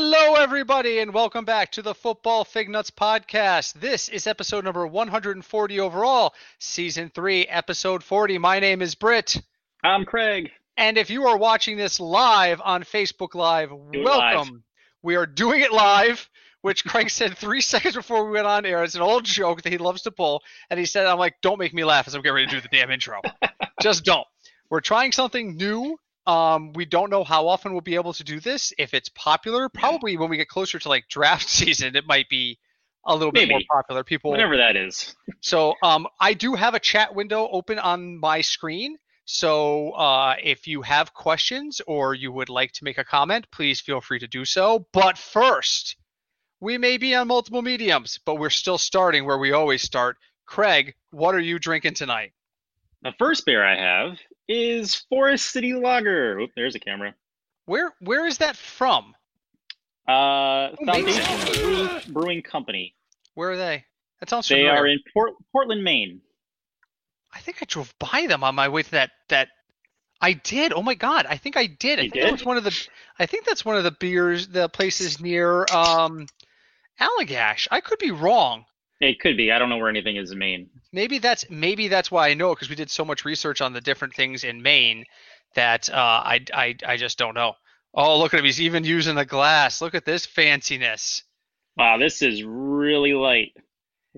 Hello, everybody, and welcome back to the Football Fig Nuts podcast. This is episode number 140 overall, season three, episode 40. My name is Britt. I'm Craig. And if you are watching this live on Facebook Live, Do welcome. live. We are doing it live, which Craig said three seconds before we went on air. It's an old joke that he loves to pull. And he said, I'm like, don't make me laugh as I'm getting ready to do the damn intro. Just don't. We're trying something new. Um, we don't know how often we'll be able to do this. If it's popular, probably when we get closer to like draft season, it might be a little bit more popular. People Whatever that is. so um, I do have a chat window open on my screen. So uh, if you have questions or you would like to make a comment, please feel free to do so. But first, we may be on multiple mediums, but we're still starting where we always start. Craig, what are you drinking tonight? The first beer I have is Forest City Lager. Oop, there's a camera. Where where is that from? Uh, Who? Foundation Brewing, Brewing Company. Where are they? That sounds familiar. They are in Port- Portland, Maine. I think I drove by them on my way to that that. I did. Oh my god! I think I did. I You think that was one of the. I think that's one of the beers, the places near um, Allagash. I could be wrong. It could be. I don't know where anything is in Maine. Maybe that's maybe that's why I know because we did so much research on the different things in Maine that uh, I, I I just don't know. Oh, look at him! He's even using the glass. Look at this fanciness. Wow, this is really light.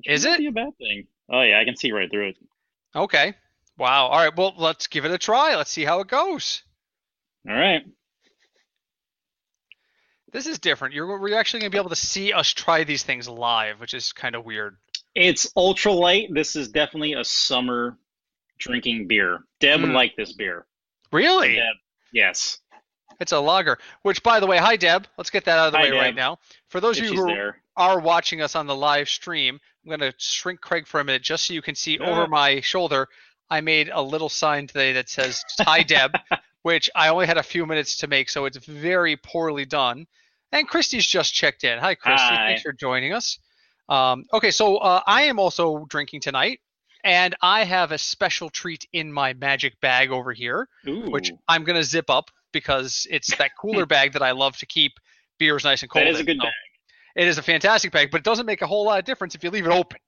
Is it? Be a bad thing. Oh yeah, I can see right through it. Okay. Wow. All right. Well, let's give it a try. Let's see how it goes. All right. This is different. You're we're actually gonna be able to see us try these things live, which is kind of weird. It's ultra light. This is definitely a summer drinking beer. Deb would Mm. like this beer. Really? Deb. Yes. It's a lager. Which, by the way, hi Deb. Let's get that out of the Hi, way right now. For those If of you who there. are watching us on the live stream, I'm going to shrink Craig for a minute just so you can see over my shoulder. I made a little sign today that says "Hi Deb," which I only had a few minutes to make, so it's very poorly done. And Christy's just checked in. Hi, Christy. Hi. Thanks for joining us. Um, okay, so uh, I am also drinking tonight, and I have a special treat in my magic bag over here Ooh. which I'm gonna zip up because it's that cooler bag that I love to keep beers nice and cold. That is a good So bag. It is a fantastic bag, but it doesn't make a whole lot of difference if you leave it open.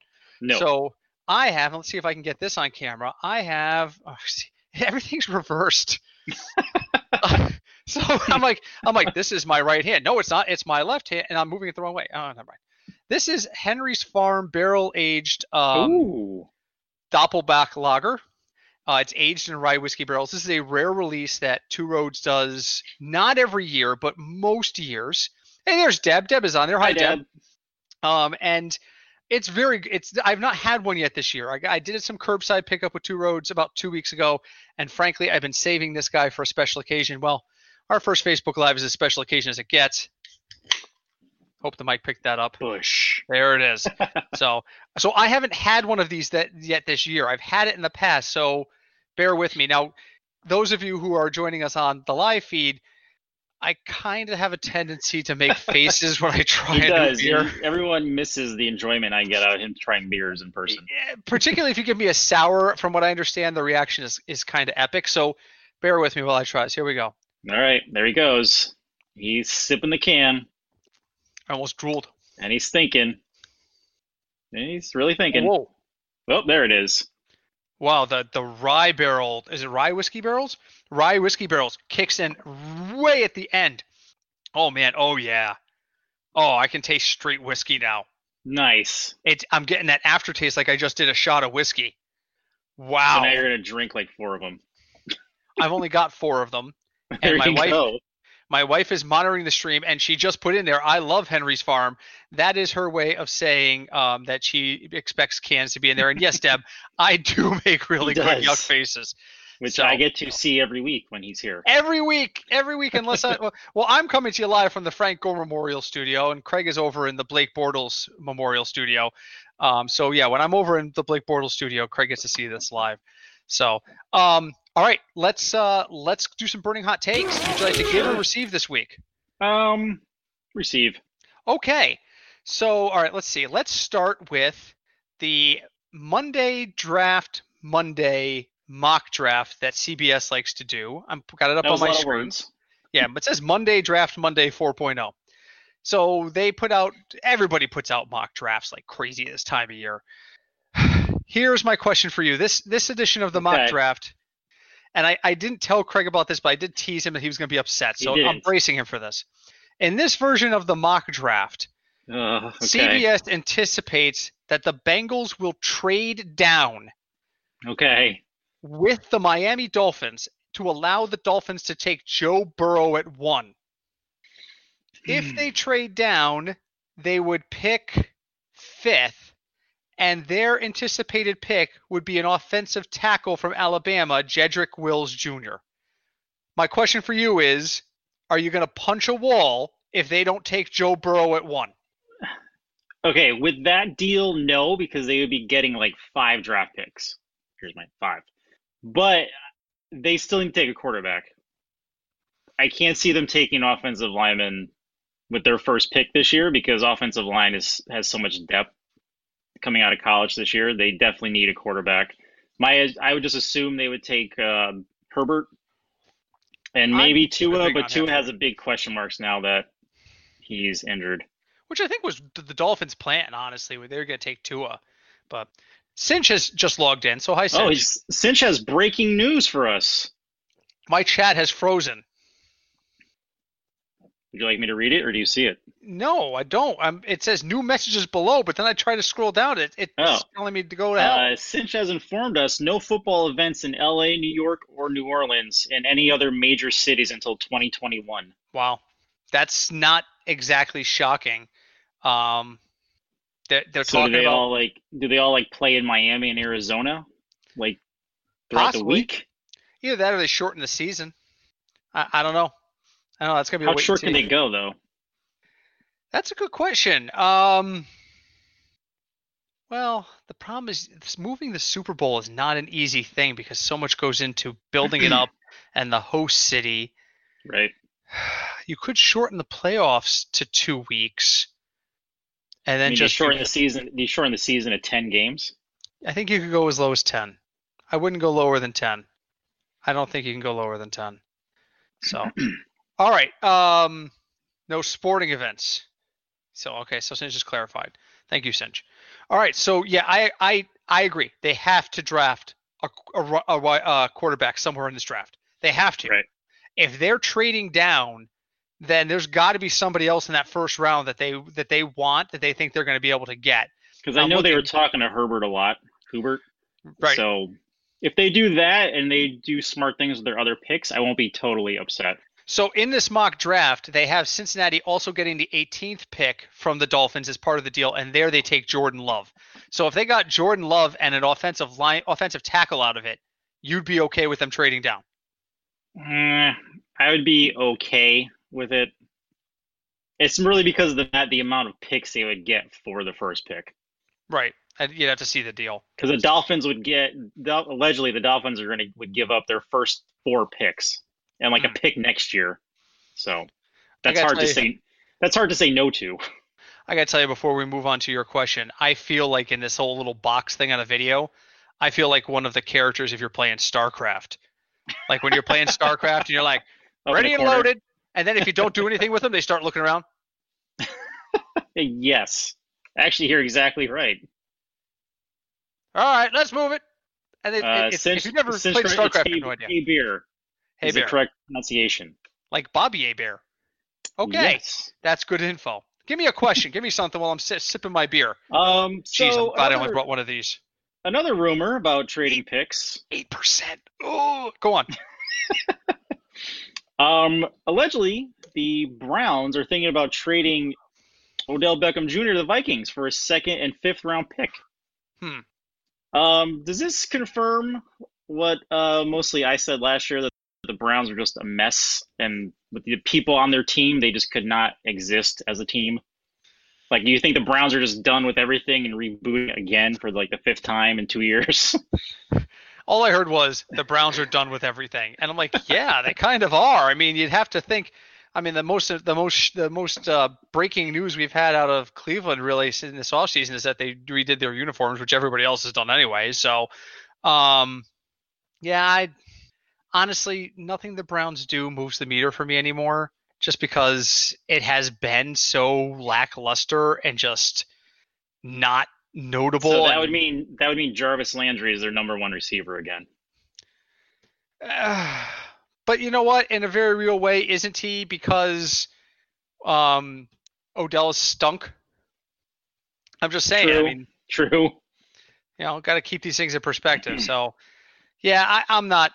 No. So I have. Let's see if I can get this on camera. I have. Oh, see, everything's reversed. so I'm like, I'm like, this is my right hand. No, it's not. It's my left hand, and I'm moving it the wrong way. Oh, never mind. This is Henry's Farm barrel aged um, Doppelbock Lager. Uh, it's aged in rye whiskey barrels. This is a rare release that Two Roads does not every year, but most years. Hey, there's Deb. Deb is on there. Hi, Hi, Deb. Deb. Um, and it's very. It's. I've not had one yet this year. I, I did some curbside pickup with Two Roads about two weeks ago, and frankly, I've been saving this guy for a special occasion. Well, our first Facebook Live is as special occasion as it gets. Hope the mic picked that up. Bush. There it is. so, so I haven't had one of these that yet this year. I've had it in the past, so bear with me. Now, those of you who are joining us on the live feed, I kind of have a tendency to make faces when I try He does. beer. Everyone misses the enjoyment I get out of him trying beers in person. Yeah, Particularly if you give me a sour, from what I understand, the reaction is, is kind of epic. So bear with me while I try this. Here we go. All right, there he goes. He's sipping the can I almost drooled. and he's thinking. And he's really thinking. Whoa. Oh, there it is. Wow, the the rye barrel is it rye whiskey barrels? Rye whiskey barrels kicks in way at the end. Oh man, oh yeah. Oh, I can taste straight whiskey now. Nice. It I'm getting that aftertaste like I just did a shot of whiskey. So Wow. now you're gonna drink like four of them. I've only got 4 of them. there my wife- go. My wife is monitoring the stream and she just put in there I love Henry's Farm. That is her way of saying um, that she expects cans to be in there. And yes, Deb, I do make really good yuck faces. Which So- I get to see every week when he's here. Every week, every week, unless I well, well, I'm coming to you live from the Frank Gore Memorial Studio, and Craig is over in the Blake Bortles Memorial Studio. Um, so yeah, when I'm over in the Blake Bortles Studio, Craig gets to see this live. So, um, all right, let's uh, let's do some burning hot takes. Would you like to give or receive this week? Um, receive. Okay, so all right, let's see. Let's start with the Monday draft Monday mock draft that CBS likes to do. I'm got it up That on my screen. Yeah, but it says Monday Draft Monday 4.0. So they put out. Everybody puts out mock drafts like crazy this time of year. Here's my question for you. This this edition of the mock draft, and I, I didn't tell Craig about this, but I did tease him that he was going to be upset. So I'm bracing him for this. In this version of the mock draft, Uh, okay. CBS anticipates that the Bengals will trade down Okay. with the Miami Dolphins to allow the Dolphins to take Joe Burrow at one. If Hmm. they trade down, they would pick fifth, and their anticipated pick would be an offensive tackle from Alabama, Jedrick Wills Jr. My question for you is Are you going to punch a wall if they don't take Joe Burrow at one? Okay, with that deal, no, because they would be getting like five draft picks. Here's my five. But they still need to take a quarterback. I can't see them taking offensive lineman with their first pick this year because offensive line is has so much depth coming out of college this year. They definitely need a quarterback. My I would just assume they would take uh, Herbert and I'm maybe big Tua, but Tua has a big question marks now that he's injured. which I think was the Dolphins' plan, honestly. where They were going to take Tua, but Cinch has just logged in. So hi, Cinch. Oh, Cinch has breaking news for us. My chat has frozen. Would you like me to read it, or do you see it? No, I don't. Um, it says new messages below, but then I try to scroll down. It it's Oh. telling me to go to hell. Uh, Cinch has informed us no football events in LA, New York, or New Orleans, and any other major cities until 2021. wow, that's not exactly shocking. Um, they're, they're So do talking they about all like? Do they all like play in Miami and Arizona, like throughout the week? either that or they shorten the season. I, I don't know. I don't know. That's gonna be How short can they go though? That's a good question. Um, well, the problem is this, moving the Super Bowl is not an easy thing because so much goes into building it up and the host city. Right. You could shorten the playoffs to two weeks, and I then mean, just shorten the season. You shorten the season to 10 games? I think you could go as low as ten. I wouldn't go lower than ten. I don't think you can go lower than ten. So, all right. Um, no sporting events. So okay, so Cinch just clarified. Thank you, Cinch. All right, so yeah, I I I agree. They have to draft a, a, a, a quarterback somewhere in this draft. They have to. Right. If they're trading down, then there's got to be somebody else in that first round that they that they want that they think they're going to be able to get. Because I know they were talking to Herbert a lot, Hubert. Right. So if they do that and they do smart things with their other picks, I won't be totally upset. So in this mock draft, they have Cincinnati also getting the 18th pick from the Dolphins as part of the deal, and there they take Jordan Love. So if they got Jordan Love and an offensive line, offensive tackle out of it, you'd be okay with them trading down. Eh, I would be okay with it. It's really because of the the amount of picks they would get for the first pick. Right. You'd have to see the deal. Because the Dolphins would get allegedly the Dolphins are going to would give up their first four picks and like Hmm. a pick next year. So that's hard to you- say. That's hard to say no to. I got to tell you before we move on to your question, I feel like in this whole little box thing on a video, I feel like one of the characters if you're playing StarCraft. Like when you're playing StarCraft and you're like, ready and loaded. And then if you don't do anything with them, they start looking around. Yes, actually, you're exactly right. All right, let's move it. And it, Uh, it's, since, if you've never played StarCraft, you have no idea. hey beer Hey is Bear, the correct pronunciation. like Bobby A Bear. Okay, Yes. that's good info. Give me a question. Give me something while I'm si- sipping my beer. Um. Jeez, So I'm glad I only brought one of these. another rumor about trading picks. Eight percent. Oh, go on. Um. Allegedly, the Browns are thinking about trading Odell Beckham Jr. to the Vikings for a second and fifth round pick. Hmm. Um. Does this confirm what uh mostly I said last year that the Browns were just a mess and with the people on their team they just could not exist as a team? Like, do you think the Browns are just done with everything and rebooting again for like the fifth time in two years? All I heard was the Browns are done with everything, and I'm like, yeah, they kind of are. I mean, you'd have to think. I mean, the most the most the most uh, breaking news we've had out of Cleveland really in this offseason is that they redid their uniforms, which everybody else has done anyway. So, um, yeah, I honestly nothing the Browns do moves the meter for me anymore. just because it has been so lackluster and just not notable. So that would mean that would mean Jarvis Landry is their number one receiver again. but you know what? In a very real way, isn't he? Because um, Odell is stunk. I'm just saying. I True. mean, True. you know, got to keep these things in perspective. So, yeah, I, I'm not.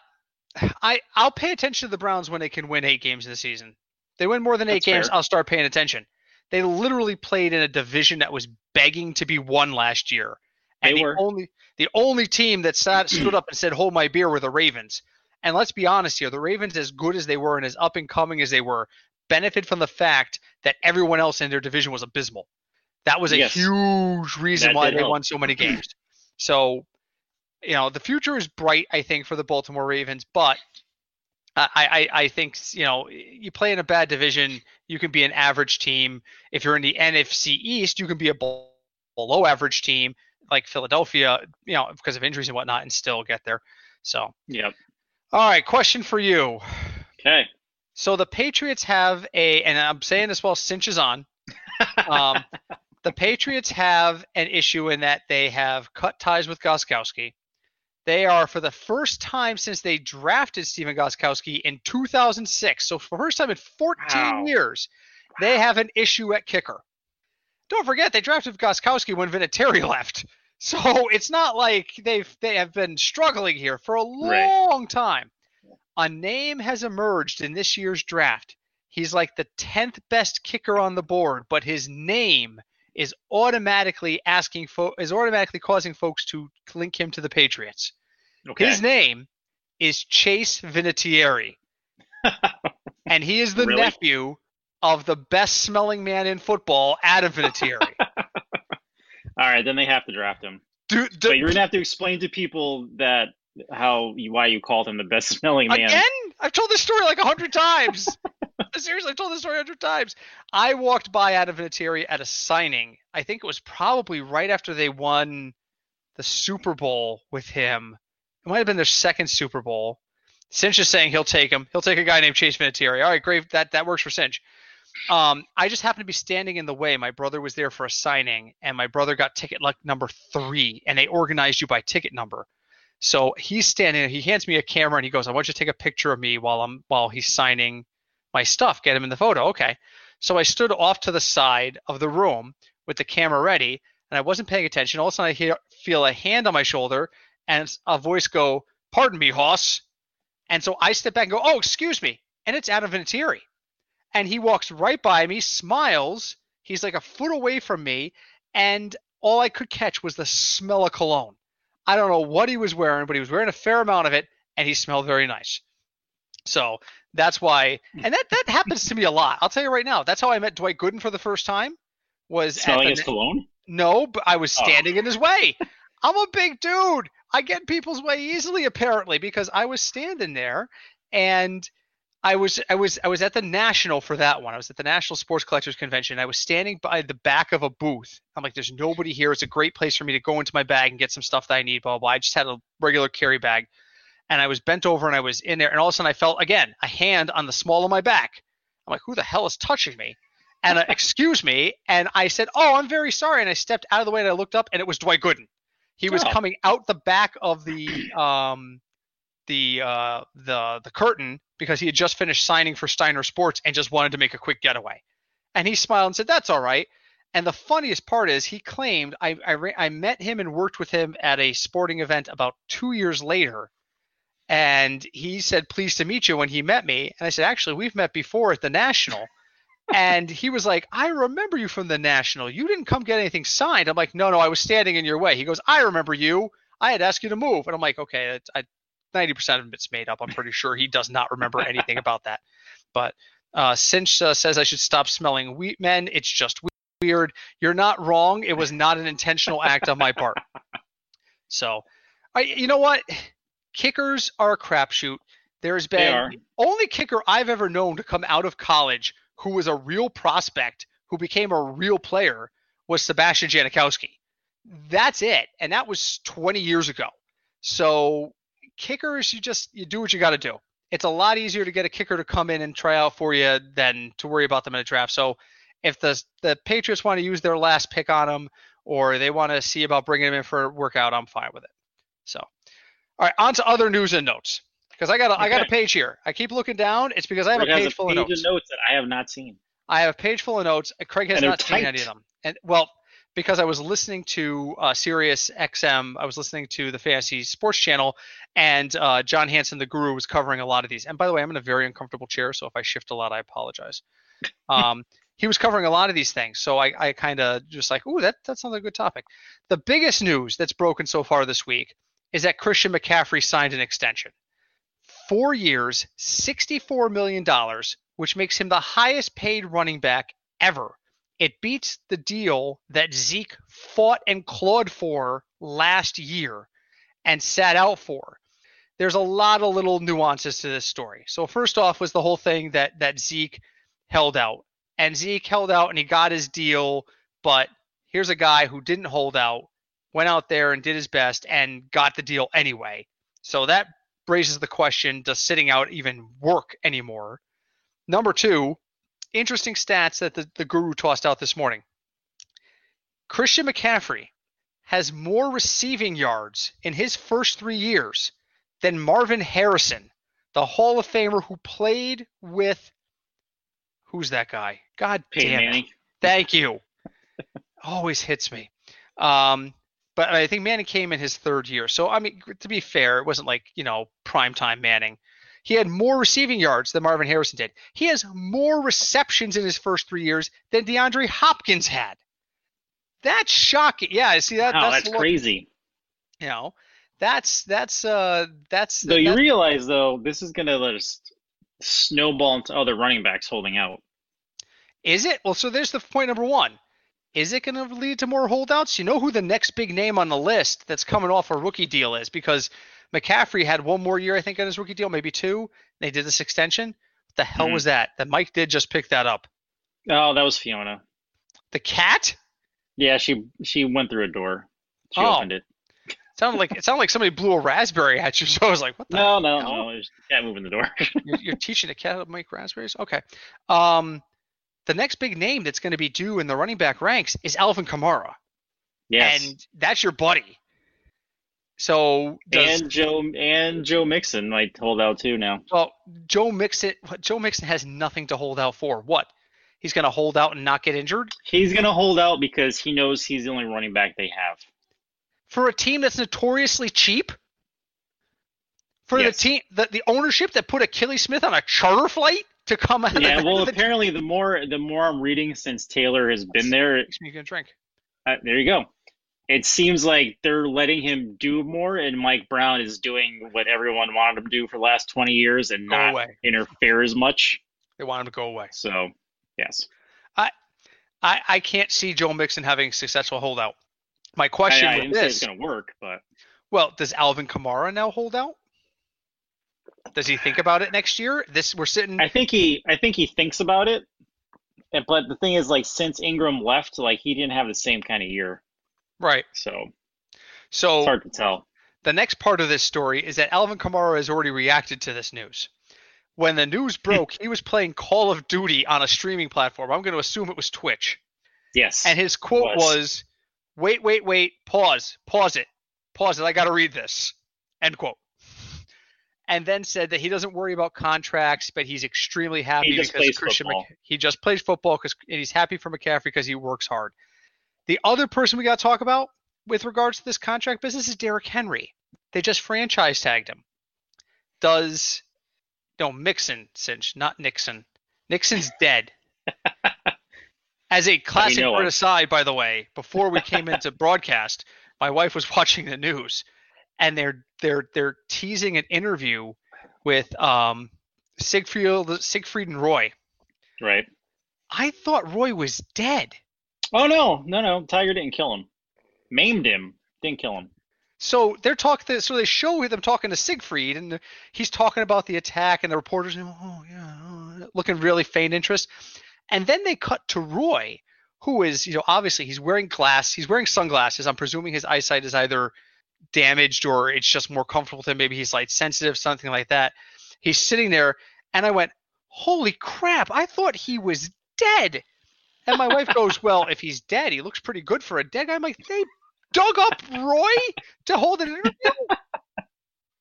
I I'll pay attention to the Browns when they can win eight games in the season. They win more than eight That's games, fair. I'll start paying attention. They literally played in a division that was begging to be won last year, and They the were. only the only team that sat, stood up and said, "Hold my beer," were the Ravens. And let's be honest here, the Ravens, as good as they were and as up and coming as they were, benefit from the fact that everyone else in their division was abysmal. That was a Yes. huge reason That why they help. won so many games. So, you know, the future is bright, I think, for the Baltimore Ravens, but I, I, I think, you know, you play in a bad division, you can be an average team. If you're in the NFC East, you can be a below average team like Philadelphia, you know, because of injuries and whatnot, and still get there. So, Yep. all right, question for you. Okay. So the Patriots have a, and I'm saying this while Cinch is on. Um, the Patriots have an issue in that they have cut ties with Gostkowski. They are, for the first time since they drafted Stephen Gostkowski in 2006, so for the first time in 14 Wow. years, they have an issue at kicker. Don't forget, they drafted Gostkowski when Vinatieri left. So it's not like they've they have been struggling here for a Right. long time. A name has emerged in this year's draft. He's like the 10th best kicker on the board, but his name is automatically asking fo- is automatically causing folks to link him to the Patriots. Okay. His name is Chase Vinatieri. and he is the Really? nephew of the best smelling man in football, Adam Vinatieri. All right, then they have to draft him. But you're gonna have to explain to people that how why you called him the best smelling man. Again? I've told this story like a hundred times. Seriously, I've told this story a hundred times. I walked by Adam Vinatieri at a signing. I think it was probably right after they won the Super Bowl with him. It might have been their second Super Bowl. Cinch is saying he'll take him. He'll take a guy named Chase Vinatieri. All right, great. That that works for Cinch. Um, I just happened to be standing in the way. My brother was there for a signing, and my brother got ticket like number three, and they organized you by ticket number. So he's standing. He hands me a camera and he goes, "I want you to take a picture of me while I'm while he's signing my stuff. Get him in the photo." Okay. So I stood off to the side of the room with the camera ready, and I wasn't paying attention. All of a sudden, I hear feel a hand on my shoulder and a voice go, "Pardon me, Hoss." And so I step back and go, "Oh, excuse me." And it's Adam Vinatieri. And he walks right by me, smiles. He's like a foot away from me, and all I could catch was the smell of cologne. I don't know what he was wearing, but he was wearing a fair amount of it, and he smelled very nice. So that's why, and that that happens to me a lot. I'll tell you right now. That's how I met Dwight Gooden for the first time. Was Smelling the, his cologne? no, but I was Oh. standing in his way. I'm a big dude. I get in people's way easily, apparently, because I was standing there and I was I was I was at the national for that one. I was at the National Sports Collectors Convention. I was standing by the back of a booth. I'm like, there's nobody here. It's a great place for me to go into my bag and get some stuff that I need. Blah blah. blah. I just had a regular carry bag, and I was bent over and I was in there, and all of a sudden I felt again a hand on the small of my back. I'm like, who the hell is touching me? And uh, excuse me, and I said, oh, I'm very sorry, and I stepped out of the way and I looked up, and it was Dwight Gooden. He was Oh. coming out the back of the um the uh the the curtain because he had just finished signing for Steiner Sports and just wanted to make a quick getaway. And he smiled and said, "That's all right." And the funniest part is he claimed I I, I met him and worked with him at a sporting event about two years later, and he said, "Pleased to meet you." When he met me, and I said, "Actually, we've met before at the National." And he was like, "I remember you from the National. You didn't come get anything signed." I'm like, "No, no, I was standing in your way." He goes, "I remember you. I had asked you to move." And I'm like, "Okay, I 90% of it's made up. I'm pretty sure he does not remember anything about that. But uh, Cinch uh, says I should stop smelling wheat men. It's just weird. You're not wrong. It was not an intentional act on my part. So, I, you know what? Kickers are a crapshoot. There's been only kicker I've ever known to come out of college who was a real prospect, who became a real player, was Sebastian Janikowski. That's it, and that was 20 years ago. So kickers, you just you do what you got to do. it's a lot easier to get a kicker to come in and try out for you than to worry about them in a draft. So if the the Patriots want to use their last pick on him or they want to see about bringing him in for a workout, I'm fine with it. So, all right, on to other news and notes because I got a, okay. I got a page here. I keep looking down. It's because I have Craig a page a full page of notes. of notes that I have not seen. I have a page full of notes. Craig has not seen any of them. And well, because I was listening to uh, Sirius XM, I was listening to the Fantasy Sports Channel, and uh, John Hansen, the guru, was covering a lot of these. And by the way, I'm in a very uncomfortable chair, so if I shift a lot, I apologize. Um, he was covering a lot of these things, so I, I kind of just like, ooh, that that's another good topic. The biggest news that's broken so far this week is that Christian McCaffrey signed an extension, four years, $64 million, which makes him the highest paid running back ever. It beats the deal that Zeke fought and clawed for last year and sat out for. There's a lot of little nuances to this story. So first off was the whole thing that that Zeke held out. And Zeke held out and he got his deal, but here's a guy who didn't hold out, went out there and did his best and got the deal anyway. So that raises the question, does sitting out even work anymore? Number two, interesting stats that the, the guru tossed out this morning. Christian McCaffrey has more receiving yards in his first three years than Marvin Harrison, the Hall of Famer who played with who's that guy? God Peyton damn it. Manning. Thank you. Always hits me. Um, but I think Manning came in his third year. So I mean, to be fair, it wasn't like you know prime time Manning. He had more receiving yards than Marvin Harrison did. He has more receptions in his first three years than DeAndre Hopkins had. That's shocking. Yeah, see that. wow, that's, that's, crazy. You know, that's that's uh that's. Though you realize though, this is gonna let us snowball into other running backs holding out. Is it? Well, so there's the point number one. Is it going to lead to more holdouts? You know who the next big name on the list that's coming off a rookie deal is because McCaffrey had one more year, I think, on his rookie deal, maybe two. They did this extension. What the hell Mhm. was that? That Mike did just pick that up. Oh, that was Fiona. The cat? Yeah, she she went through a door. She Oh. opened it. Sounded like it sounded like somebody blew a raspberry at you. So I was like, what the No, no, hell? no. There's a cat moving the door. you're, you're teaching a cat how to make raspberries? Okay. Um, the next big name that's going to be due in the running back ranks is Alvin Kamara. yes. And that's your buddy. So does and Joe and Joe Mixon might hold out too now. Well, Joe Mixon, Joe Mixon has nothing to hold out for. What? He's going to hold out and not get injured He's gonna hold out because he knows he's the only running back they have. for a team that's notoriously cheap. For Yes. the team, the, the ownership that put Achilles Smith on a charter flight to come out. Yeah, of well, the, apparently the more the more I'm reading since Taylor has been there, makes me gonna drink. uh, there you go. It seems like they're letting him do more, and Mike Brown is doing what everyone wanted him to do for the last 20 years and Go not away. interfere as much. They want him to go away. So, yes, I, I I can't see Joe Mixon having a successful holdout. My question I, I with didn't say this, it's going to work, but well, does Alvin Kamara now hold out? Does he think about it next year? This we're sitting. I think he I think he thinks about it. But the thing is, like, since Ingram left, like he didn't have the same kind of year, right. so So it's hard to tell. the next part of this story is that Alvin Kamara has already reacted to this news. When the news broke, he was playing Call of Duty on a streaming platform. I'm going to assume it was Twitch. Yes, And his quote Was. was, wait, wait, wait, pause, pause it, pause it. I got to read this. End quote. And then said that he doesn't worry about contracts, but he's extremely happy He because Christian. Mc- he just plays football because and he's happy for McCaffrey because he works hard. The other person we got to talk about with regards to this contract business is Derrick Henry. They just franchise tagged him. Does no Mixon cinch, not Nixon. Nixon's dead. As a classic word aside, by the way, before we came into broadcast, my wife was watching the news, and they're they're they're teasing an interview with um Siegfried Siegfried and Roy. right. I thought Roy was dead. Oh no, no, no! Tiger didn't kill him. Maimed him. Didn't kill him. So they're talking. So they show them talking to Siegfried, and he's talking about the attack, and the reporters, oh yeah, oh, looking really faint interest. And then they cut to Roy, who is, you know, obviously he's wearing glass, he's wearing sunglasses. I'm presuming his eyesight is either damaged or it's just more comfortable to him. Maybe he's light sensitive, something like that. He's sitting there, and I went, "Holy crap! I thought he was dead." And my wife goes, "Well, if he's dead, he looks pretty good for a dead guy." I'm like, "They dug up Roy to hold an interview."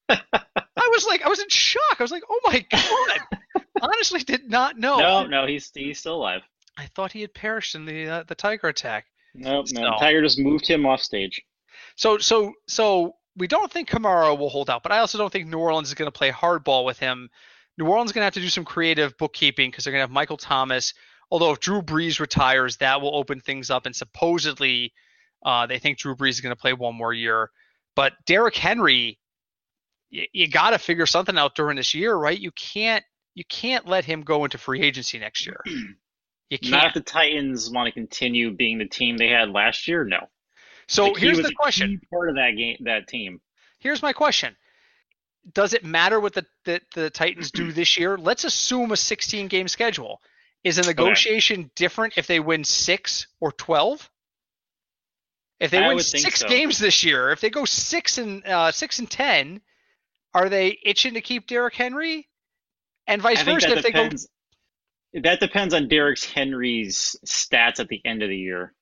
I was like, I was in shock. I was like, "Oh my god!" Honestly, did not know. No, no, he's he's still alive. I thought he had perished in the uh, the tiger attack. Nope, no. So- Tiger just moved him off stage. So so so we don't think Kamara will hold out, but I also don't think New Orleans is going to play hardball with him. New Orleans is going to have to do some creative bookkeeping because they're going to have Michael Thomas. Although if Drew Brees retires, that will open things up, and supposedly uh, they think Drew Brees is going to play one more year. But Derrick Henry, y- you got to figure something out during this year, right? You can't you can't let him go into free agency next year. You can't. Not if the Titans want to continue being the team they had last year. No. So Like, he here's was the question. part of that game, that team. here's my question does it matter what the, the, the titans do this year let's assume a 16 game schedule is a negotiation different if they win 6 or 12 if they I win six so. games this year if they go 6 and uh, 6 and 10 are they itching to keep Derrick henry and vice versa if they go depends. That depends on Derrick Henry's stats at the end of the year.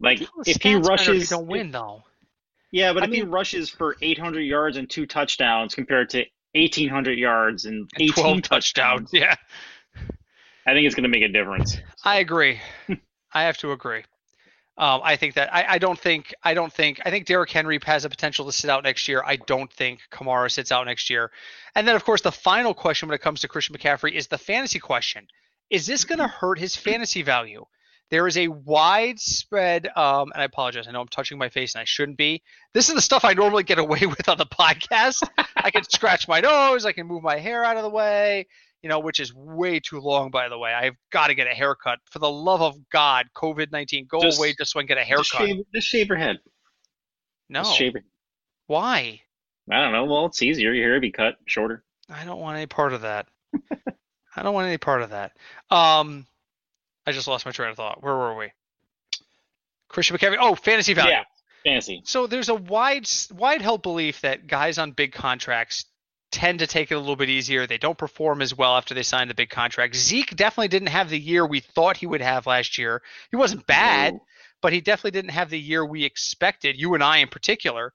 Like if he rushes, if don't win though yeah, but I if he rushes for 800 yards and two touchdowns compared to 1800 yards and 18 and 12 touchdowns, touchdowns yeah I think it's going to make a difference. I agree. I have to agree. Um, I think that I, I don't think I don't think I think Derrick Henry has a potential to sit out next year. I don't think Kamara sits out next year. And then of course the final question when it comes to Christian McCaffrey is the fantasy question. Is this going to hurt his fantasy value? There is a widespread, um, and I apologize. I know I'm touching my face and I shouldn't be. This is the stuff I normally get away with on the podcast. I can scratch my nose. I can move my hair out of the way you know, which is way too long, by the way. I've got to get a haircut. For the love of God, COVID 19, go Just- away just so I can get a Just haircut. shave, just shave your head. No. Just shave your, Why? I don't know. Well, it's easier. Your hair will be cut shorter. I don't want any part of that. I don't want any part of that. Um, I just lost my train of thought. Where were we? Christian McCaffrey. Oh, fantasy value. Yeah. Fantasy. So there's a wide wide held belief that guys on big contracts tend to take it a little bit easier. They don't perform as well after they sign the big contract. Zeke definitely didn't have the year we thought he would have last year. He wasn't bad, No. but he definitely didn't have the year we expected, you and I in particular.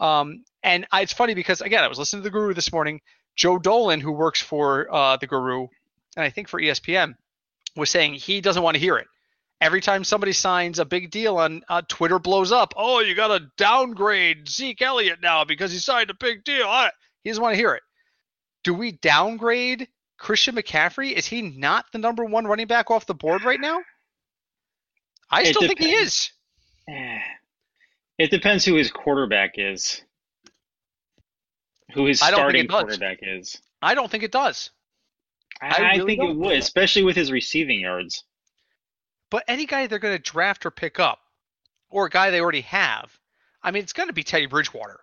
Um, and I, it's funny because again, I was listening to the Guru this morning. Joe Dolan, who works for uh, the Guru, and I think for ESPN, was saying he doesn't want to hear it. Every time somebody signs a big deal on uh, Twitter blows up. Oh, you got to downgrade Zeke Elliott now because he signed a big deal. I, he doesn't want to hear it. Do we downgrade Christian McCaffrey? Is he not the number one running back off the board right now? I It still think he is. It depends who his quarterback is. Who his I don't think starting quarterback is. I don't think it does. I I, really think it would, especially with his receiving yards. But any guy they're going to draft or pick up, or a guy they already have, I mean, it's going to be Teddy Bridgewater,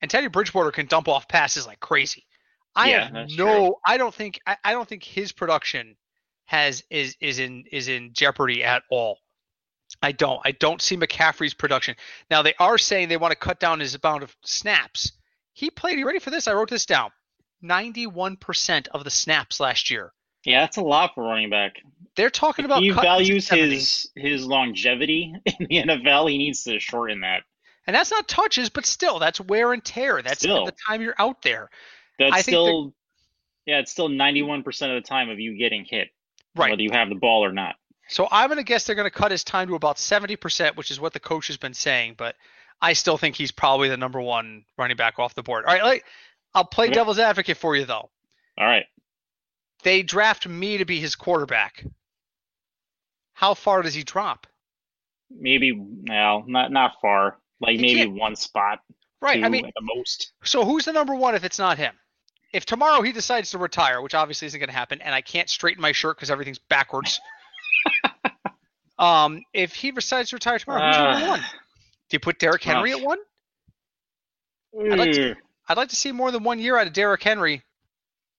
and Teddy Bridgewater can dump off passes like crazy. I Yeah, have no, true. I don't think, I, I don't think his production has is is in is in jeopardy at all. I don't. I don't see McCaffrey's production. Now they are saying they want to cut down his amount of snaps. He played. You ready for this? I wrote this down. Ninety-one percent of the snaps last year. Yeah, that's a lot for running back. They're talking about he values his his longevity in the NFL. He needs to shorten that. And that's not touches, but still, that's wear and tear. That's Still. the time you're out there. That's I think still, yeah, it's still ninety one percent of the time of you getting hit, Right. whether you have the ball or not. So I'm going to guess they're going to cut his time to about 70%, which is what the coach has been saying. But I still think he's probably the number one running back off the board. All right, like, I'll play Okay. devil's advocate for you, though. All right, They draft me to be his quarterback. How far does he drop? maybe well, not not far, like He maybe one spot, Right. I mean, at the most. so who's the number one if it's not him? If tomorrow he decides to retire, which obviously isn't going to happen, and I can't straighten my shirt because everything's backwards. um, if he decides to retire tomorrow, who's number Ah. one? Do you put Derrick Henry Tough. at one? I'd like to- Ugh. I'd like to see more than one year out of Derrick Henry.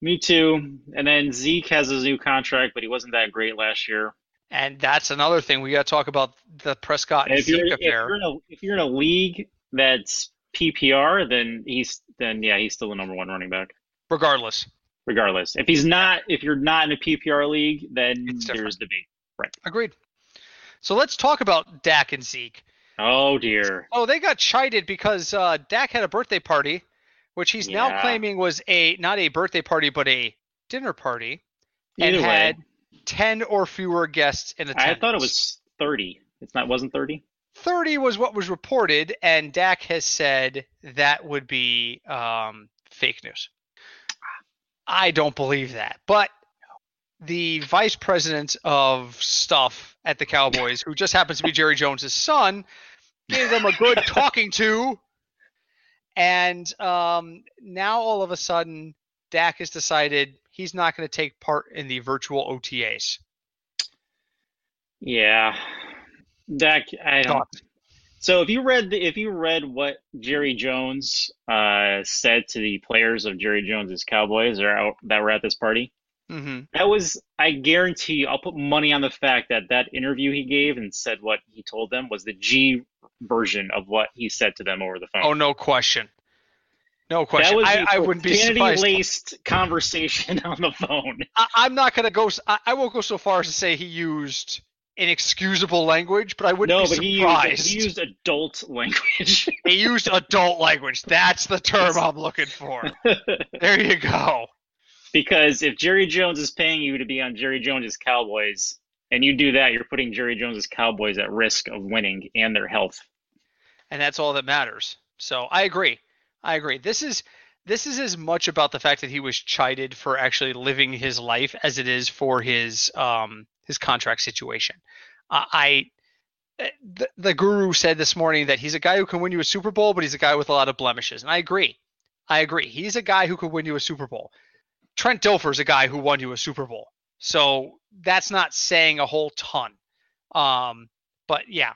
Me too. And then Zeke has his new contract, but he wasn't that great last year. And that's another thing we got to talk about the Prescott And and if you're Zeke if affair. you're in a if you're in a league that's PPR, then he's then yeah he's still the number one running back. regardless. regardless. If he's not, if you're not in a PPR league, then there's debate. Right. Agreed. So let's talk about Dak and Zeke. Oh dear. Oh, they got chided because uh, Dak had a birthday party, which he's now claiming was a not a birthday party but a dinner party, and way, had ten or fewer guests in the. I thought it was 30. It's not. Wasn't 30? 30 was what was reported, and Dak has said that would be um, fake news. I don't believe that, but the vice president of stuff at the Cowboys, who just happens to be Jerry Jones' son, gave them a good talking to, and um, now all of a sudden, Dak has decided he's not going to take part in the virtual OTAs. Yeah. Dak. I don't. So if you read the, if you read what Jerry Jones uh, said to the players of Jerry Jones's Cowboys that out, that were at this party, hmm that was I guarantee you, I'll put money on the fact that that interview he gave and said what he told them was the G version of what he said to them over the phone. Oh, no question. No question. That was I, I wouldn't be surprised. laced conversation on the phone. I, I'm not going to go. I won't go so far as to say he used inexcusable language, but I wouldn't No, be but he surprised. used, he used adult language. He used adult language. That's the term I'm looking for. There you go. Because if Jerry Jones is paying you to be on Jerry Jones's Cowboys, and you do that, you're putting Jerry Jones's Cowboys at risk of winning and their health. And that's all that matters. So I agree. I agree. This is this is as much about the fact that he was chided for actually living his life as it is for his um his contract situation. Uh, I the, the guru said this morning that he's a guy who can win you a Super Bowl, but he's a guy with a lot of blemishes, and I agree. I agree. He's a guy who could win you a Super Bowl. Trent Dilfer's a guy who won you a Super Bowl, so that's not saying a whole ton. Um, but yeah, am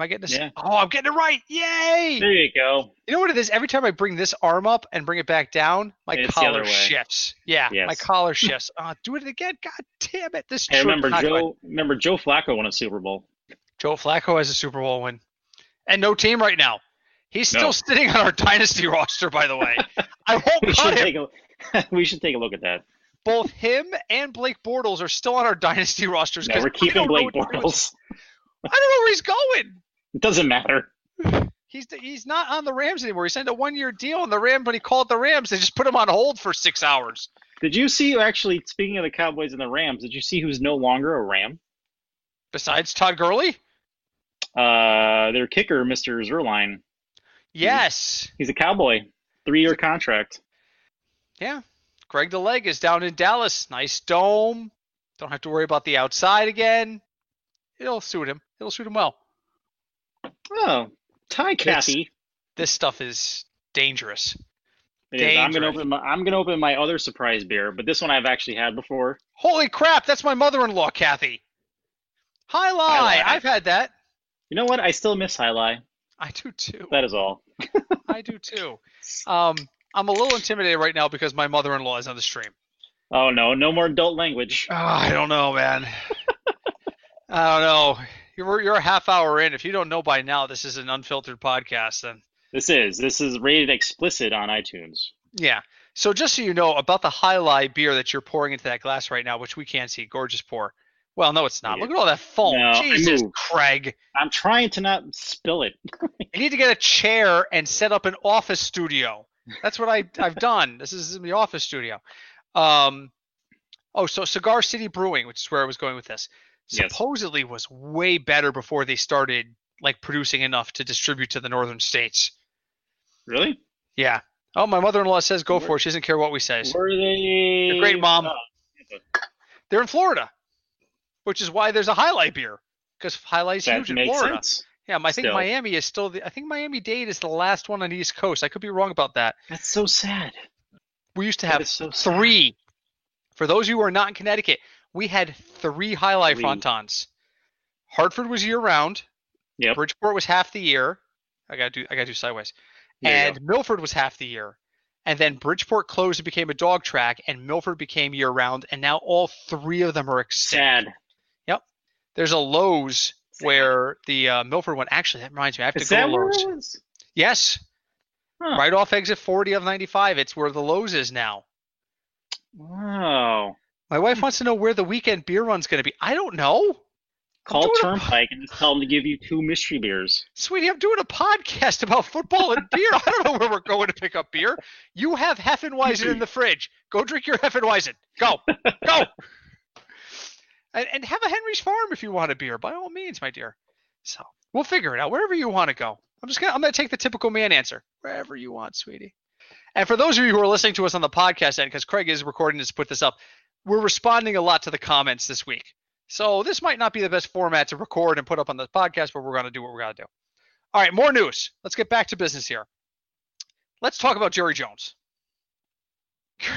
I getting this? Yeah. Oh, I'm getting it right! Yay! There you go. You know what it is? Every time I bring this arm up and bring it back down, my It's collar shifts. Yeah, my collar shifts. Uh, do it again. God damn it! This Hey, remember not go in. Joe? Remember Joe Flacco won a Super Bowl. Joe Flacco has a Super Bowl win, and no team right now. He's still No. sitting on our dynasty roster, by the way. I We won't should cut him. take a we should take a look at that. Both him and Blake Bortles are still on our dynasty rosters. No, 'cause we're keeping Blake what to do with- Bortles. I don't know where he's going. It doesn't matter. He's he's not on the Rams anymore. He signed a one year deal, on the Rams but he called the Rams, they just put him on hold for six hours. Did you see? Actually, speaking of the Cowboys and the Rams, did you see who's no longer a Ram? Besides Todd Gurley, Uh, their kicker, Mr. Zuerlein. Yes, He's a Cowboy. Three-year contract. yeah. Greg the Leg is down in Dallas. Nice dome. Don't have to worry about the outside again. It'll suit him. It'll suit him well. Oh, Ty Kathy. This stuff is dangerous. Is. I'm gonna dangerous. open my I'm gonna open my other surprise beer, but this one I've actually had before. Holy crap! That's my mother-in-law, Kathy. Jai Alai. Jai Alai. I've had that. You know what? I still miss Jai Alai. I do too. That is all. I do too. Um, I'm a little intimidated right now because my mother-in-law is on the stream. Oh no, no more adult language. Oh, I don't know, man. I don't know. You're you're a half hour in. If you don't know by now, this is an unfiltered podcast. Then This is this is rated explicit on iTunes. yeah. So just so you know about the Jai Alai beer that you're pouring into that glass right now, which we can't see, gorgeous pour. Well, no, it's not. Look at all that foam. No, Jesus. Craig. I'm trying to not spill it. I need to get a chair and set up an office studio. That's what I I've done. This is the office studio. Um, oh, so Cigar City Brewing, which is where I was going with this, Yes. supposedly was way better before they started like producing enough to distribute to the northern states. Really? Yeah. Oh, my mother-in-law says go for it. She doesn't care what we say. Were they? You're great, Mom. Oh, They're in Florida, which is why there's a Jai Alai beer because jai alai's that huge in Florida. sense. Yeah, I think Still. Miami is still the. I think Miami Dade is the last one on the East Coast. I could be wrong about that. That's so sad. We used to have is so sad. three. For those of you who are not in Connecticut, we had three jai alai Three. frontons. Hartford was year round. Yep. Bridgeport was half the year. I gotta do. I gotta do sideways. There and Milford was half the year. And then Bridgeport closed and became a dog track, and Milford became year round. And now all three of them are extinct. Sad. There's a Lowe's where the uh, Milford one. Actually, that reminds me. I have to Is go to Lowe's. Yes, Huh. right off exit 40 of 95. It's where the Lowe's is now. Wow. My wife wants to know where the weekend beer run's going to be. I don't know. Call doing a- Turnpike and just tell them to give you two mystery beers. Sweetie, I'm doing a podcast about football and beer. I don't know where we're going to pick up beer. You have Hefeweizen in the fridge. Go drink your Hefeweizen. Go. Go. And, and have a Henry's Farm if you want a beer, by all means, my dear. So we'll figure it out. Wherever you want to go. I'm just gonna I'm gonna take the typical man answer. Wherever you want, sweetie. And for those of you who are listening to us on the podcast end, because Craig is recording this to put this up, we're responding a lot to the comments this week. So this might not be the best format to record and put up on the podcast, but we're to do what we're to do. All right, more news. Let's get back to business here. Let's talk about Jerry Jones.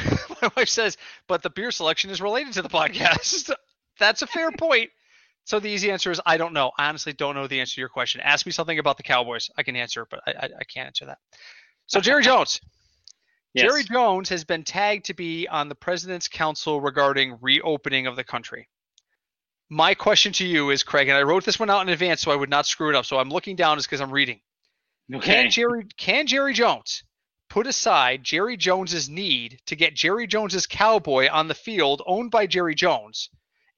My wife says, but the beer selection is related to the podcast. That's a fair point. So the easy answer is I don't know. I honestly don't know the answer to your question. Ask me something about the Cowboys. I can answer, but I, I, I can't answer that. So Jerry Jones. Yes. Jerry Jones has been tagged to be on the President's Council regarding reopening of the country. My question to you is, Craig, and I wrote this one out in advance so I would not screw it up. So I'm looking down just because I'm reading. Okay. Can Jerry can Jerry Jones put aside Jerry Jones's need to get Jerry Jones's cowboy on the field owned by Jerry Jones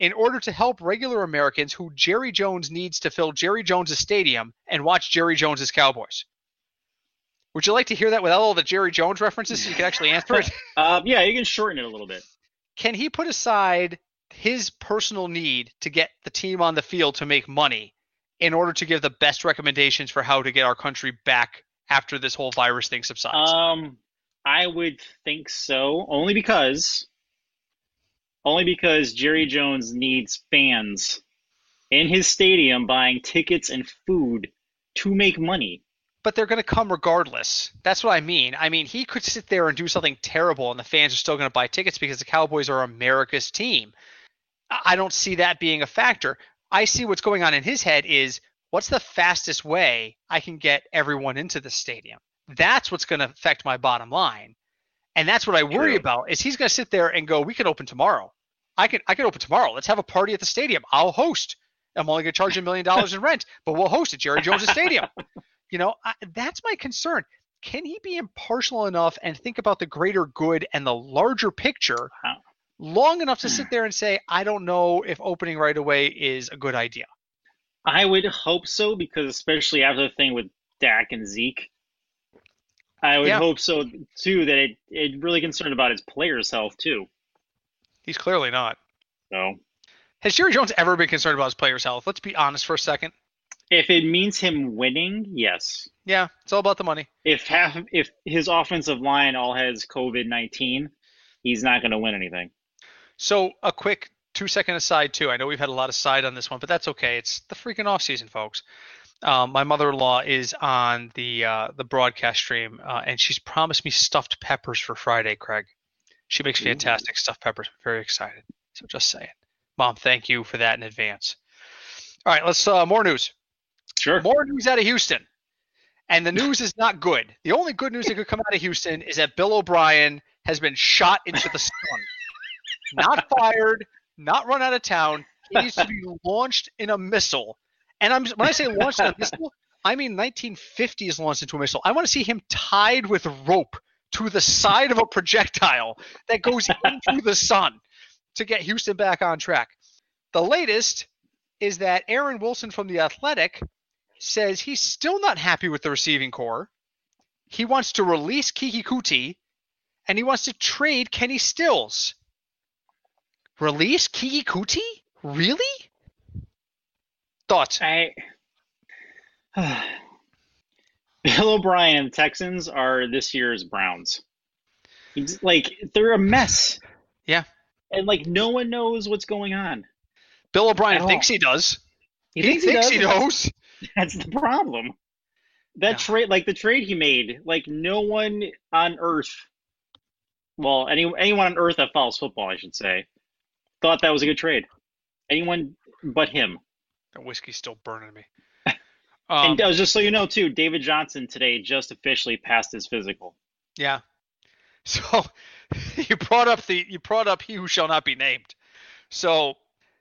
in order to help regular Americans who Jerry Jones needs to fill Jerry Jones's stadium and watch Jerry Jones's Cowboys? Would you like to hear that without all the Jerry Jones references so you can actually answer it? Uh, yeah, you can shorten it a little bit. Can he put aside his personal need to get the team on the field to make money in order to give the best recommendations for how to get our country back after this whole virus thing subsides? Um, I would think so, only because, only because Jerry Jones needs fans in his stadium buying tickets and food to make money. but they're going to come regardless. That's what I mean. I mean, he could sit there and do something terrible, and the fans are still going to buy tickets because the Cowboys are America's team. I don't see that being a factor. I see what's going on in his head is what's the fastest way I can get everyone into the stadium? That's what's going to affect my bottom line. And that's what I worry about is he's going to sit there and go, we can open tomorrow. I can I can open tomorrow. Let's have a party at the stadium. I'll host. I'm only going to charge you a million dollars in rent, but we'll host at Jerry Jones Stadium. You know, I, that's my concern. Can he be impartial enough and think about the greater good and the larger picture Wow. long enough to sit there and say, I don't know if opening right away is a good idea? I would hope so because especially after the thing with Dak and Zeke, I would Yeah. hope so too. That it it really concerned about his players' health too. He's clearly not. So Has Jerry Jones ever been concerned about his players' health? Let's be honest for a second. if it means him winning, yes. Yeah, it's all about the money. If half if his offensive line all has COVID nineteen, he's not going to win anything. So a quick two second aside too. I know we've had a lot of side on this one, but that's okay. It's the freaking off season, folks. Um, my mother-in-law is on the uh, the broadcast stream, uh, and she's promised me stuffed peppers for Friday. Craig, she makes Ooh. fantastic stuffed peppers. I'm very excited. So just saying, Mom, thank you for that in advance. All right, let's uh, more news. Sure. More news out of Houston. And the news is not good. The only good news that could come out of Houston is that Bill O'Brien has been shot into the sun. not fired, not run out of town. He needs to be launched in a missile. And I'm when I say launched missile, I mean 1950s launched into a missile. I want to see him tied with rope to the side of a projectile that goes into the sun to get Houston back on track. The latest is that Aaron Wilson from The Athletic says he's still not happy with the receiving corps. He wants to release Keke Coutee and he wants to trade Kenny Stills. Release Keke Coutee? Really? Thoughts? I Bill O'Brien and the Texans are this year's Browns. He's like they're a mess. Yeah. And like no one knows what's going on. Bill O'Brien thinks he does. He, He, thinks he does. knows. That's the problem. That Yeah. trade, like the trade he made, like no one on earth, well, any anyone on earth that follows football, I should say, thought that was a good trade. Anyone but him. That whiskey's still burning me. Um, and uh, just so you know, too, David Johnson today just officially passed his physical. yeah. So you brought up the you brought up he who shall not be named. So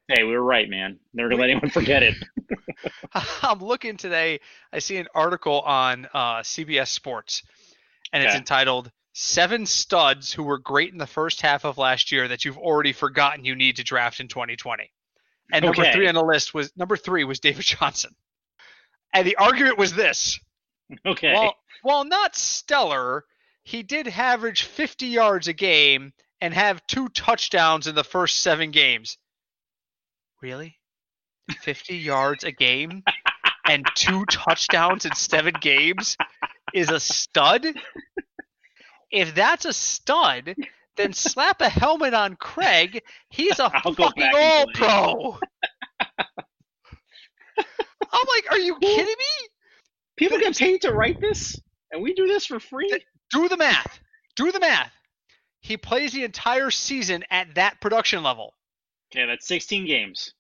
Hey, we were right, man. Never gonna let anyone forget it. I'm looking today. I see an article on uh, CBS Sports, and it's Okay. entitled seven studs who were great in the first half of last year that you've already forgotten you need to draft in 2020. And number three on the list was number three was David Johnson. And the argument was this: Okay. while while not stellar, he did average 50 yards a game and have two touchdowns in the first seven games. Really? 50 yards a game and two touchdowns in seven games is a stud? If that's a stud, then slap a helmet on Craig. He's a I'll fucking all pro. I'm like, are you kidding me? People get paid to write this, and we do this for free. Do the math. Do the math. He plays the entire season at that production level. Okay, that's 16 games.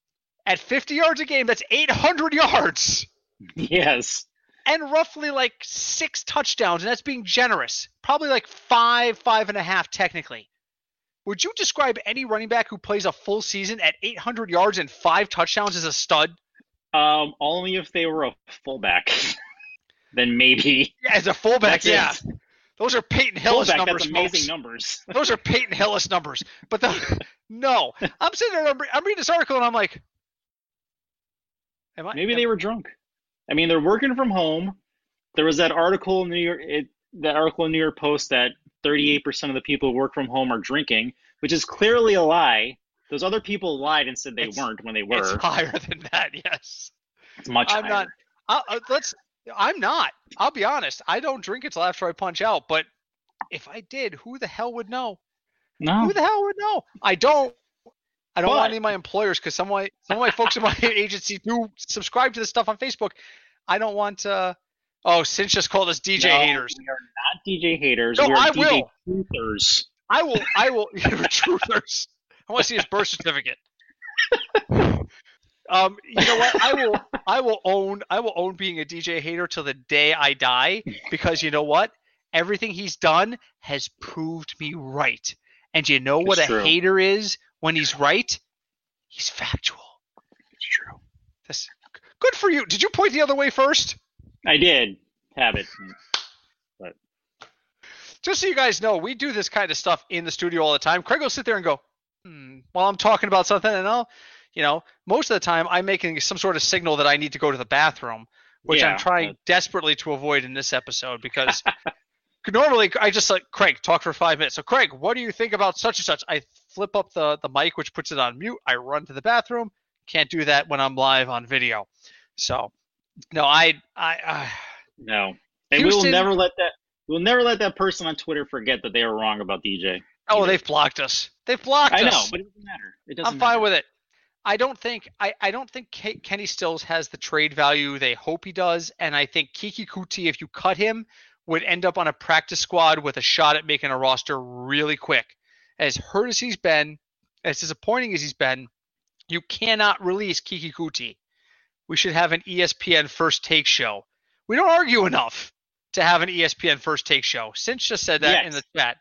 At 50 yards a game, that's 800 yards Yes. And roughly like six touchdowns, and that's being generous. Probably like five, five and a half technically. Would you describe any running back who plays a full season at 800 yards and five touchdowns as a stud? Um, only if they were a fullback. then maybe. Yeah, as a fullback, yeah. Those are Peyton Hillis Fullback, numbers. that's amazing folks. numbers. Those are Peyton Hillis numbers. But the, no, I'm sitting there. I'm, I'm reading this article and I'm like, am I? Maybe am- they were drunk. I mean, they're working from home. There was that article in the New York, it, that article in New York Post that 38% of the people who work from home are drinking, which is clearly a lie. Those other people lied and said they It's- weren't when they were. It's higher than that. Yes. It's much I'm higher. not. I, let's. I'm not. I'll be honest. I don't drink until after I punch out. But if I did, who the hell would know? No. Who the hell would know? I don't. I don't But- want any of my employers because some of my some of my folks in my agency do subscribe to this stuff on Facebook. I don't want. uh Oh, Cinch just called us DJ No, haters. We are not DJ haters. No, we are I DJ will. truthers. I will. I will. truthers. I want to see his birth certificate. Um, you know what? I will. I will own. I will own being a DJ hater till the day I die because you know what? Everything he's done has proved me right. And you know what It's a true. hater is when he's right? He's factual. It's true. This, good for you. Did you point the other way first? I did have it. but just so you guys know, we do this kind of stuff in the studio all the time. Craig will sit there and go, hmm, while I'm talking about something, and I'll, you know, most of the time I'm making some sort of signal that I need to go to the bathroom, which I'm trying that- desperately to avoid in this episode because normally I just like Craig talk for five minutes. So Craig, what do you think about such and such? I flip up the the mic, which puts it on mute. I run to the bathroom. Can't do that when I'm live on video. So, no, I, I, I No. And we will never let that we'll never let that person on Twitter forget that they were wrong about DJ. oh, they've blocked us. They've blocked I us. I know, but it doesn't matter. It doesn't I'm fine matter. with it. I don't think I, I don't think Ke- Kenny Stills has the trade value they hope he does, and I think Keke Coutee, if you cut him, would end up on a practice squad with a shot at making a roster really quick. As hurt as he's been, as disappointing as he's been, you cannot release Keke Coutee. We should have an ESPN first take show. We don't argue enough to have an ESPN first take show. Cinch just said that in the chat.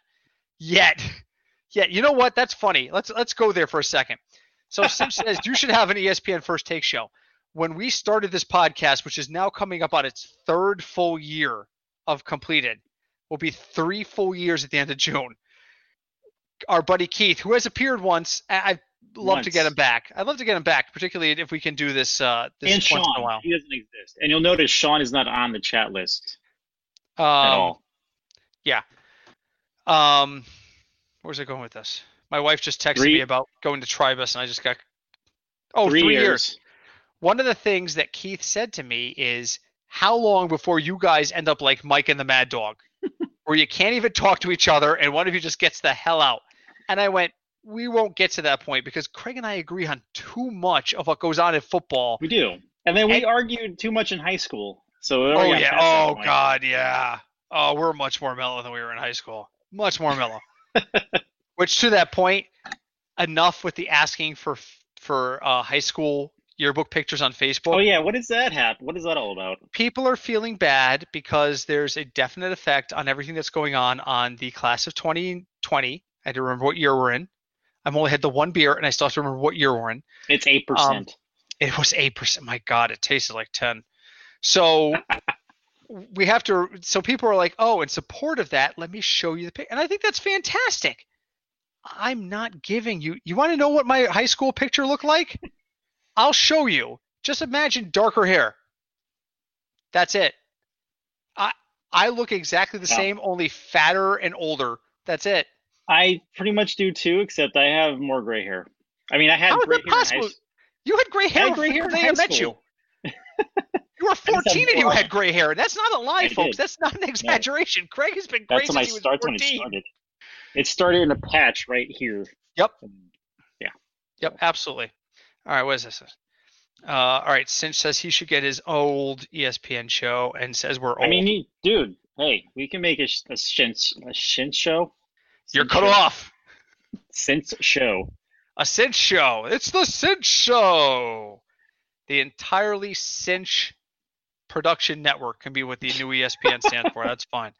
Yet, yet, you know what? That's funny. Let's let's go there for a second. So Cinch says you should have an ESPN first take show. When we started this podcast, which is now coming up on its third full year of completed, will be three full years at the end of June. Our buddy Keith, who has appeared once, I- I'd love to get him back. I'd love to get him back, particularly if we can do this uh, this and once Sean, in a while. he doesn't exist. And you'll notice Sean is not on the chat list Um, at all. Um, where's it going with this? My wife just texted Three- me about going to Tribus, and I just got. Oh, Three three years. years. One of the things that Keith said to me is, "How long before you guys end up like Mike and the Mad Dog, where you can't even talk to each other, and one of you just gets the hell out?" And I went, "We won't get to that point because Craig and I agree on too much of what goes on in football." We do. And then we And- argued too much in high school. So Oh yeah. Oh god, yeah. Oh, we're much more mellow than we were in high school. Much more mellow. Which to that point, enough with the asking for for uh, high school yearbook pictures on Facebook. Oh yeah, what does that happen? What is that all about? People are feeling bad because there's a definite effect on everything that's going on on the class of 2020. I had to remember what year we're in. I've only had the one beer, and I still have to remember what year we're in. It's eight um, percent. It was eight percent. My God, it tasted like ten. So we have to. So people are like, "Oh, in support of that, let me show you the pic," and I think that's fantastic. I'm not giving you. You want to know what my high school picture looked like? I'll show you. Just imagine darker hair. That's it. I I look exactly the Yeah. same, only fatter and older. That's it. I pretty much do too, except I have more gray hair. I mean, I had How gray hair possible? You had gray hair I had gray hair they met you. You were 14 and you had gray hair. That's not a lie, I folks. did. That's not an exaggeration. Craig has been gray That's when I since he was started when it started. It started in a patch right here. Yep. And Yep, absolutely. All right, what is this? Uh, all right, Cinch says he should get his old ESPN show and says we're old. I mean, you- dude, hey, we can make a, a Shinch a Shinch show. You're cut off. Cinch show. A Cinch show. It's the Cinch show. The entirely Cinch production network can be what the new ESPN stands for. That's fine.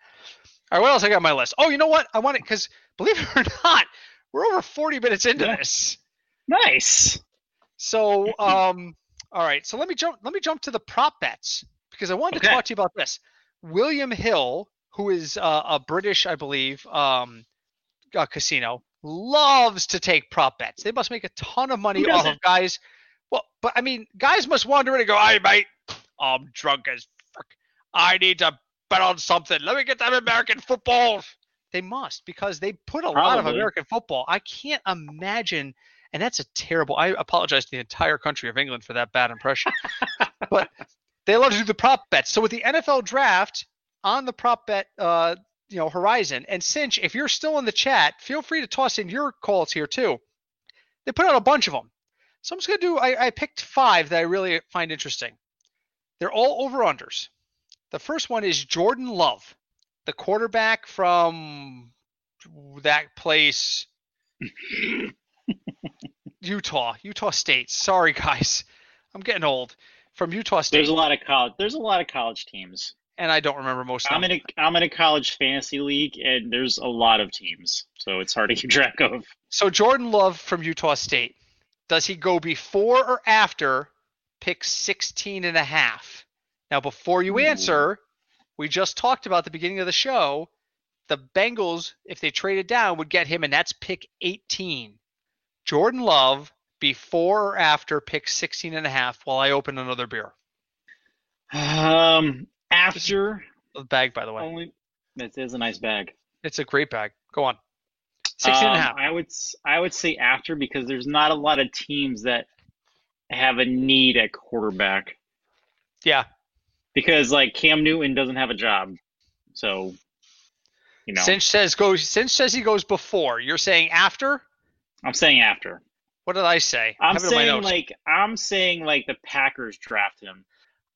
All right, what else I got on my list? Oh, you know what? I want it because believe it or not, we're over 40 minutes into Yeah. this. Nice. So, um, all right. So let me jump. Let me jump to the prop bets because I wanted to talk to you about this. William Hill, who is uh, a British, I believe, um, uh, casino, loves to take prop bets. They must make a ton of money off of guys. Well, but I mean, guys must wander in and go, "Hey, mate, I'm drunk as fuck. I need to bet on something. Let me get that American football." They must because they put a lot of American football. I can't imagine and that's a terrible. I apologize to the entire country of England for that bad impression. but they love to do the prop bets. So with the NFL draft on the prop bet, uh, you know, horizon, and Cinch, if you're still in the chat, feel free to toss in your calls here too. They put out a bunch of them. So I'm just gonna do. I, I picked five that I really find interesting. They're all over unders. The first one is Jordan Love, the quarterback from that place. Utah, Utah State. Sorry, guys, I'm getting old. From Utah State, There's a lot of college. There's a lot of college teams. And I don't remember most of I'm them. in a I'm in a college fantasy league, and there's a lot of teams, so it's hard to keep track of. So Jordan Love from Utah State, does he go before or after pick 16 and a half? Now, before you Ooh. answer, we just talked about the beginning of the show. The Bengals, if they traded down, would get him, and that's pick 18. Jordan Love before or after pick 16 and a half while I open another beer. Um, after The bag, by the way. only that is a nice bag. It's a great bag. Go on. 16 and a Um, half. I would I would say after because there's not a lot of teams that have a need at quarterback Yeah. because like Cam Newton doesn't have a job, so you know Cinch says goes. Cinch says he goes before. You're saying after? I'm saying after. What did I say? I'm have it in my saying like I'm saying like the Packers draft him.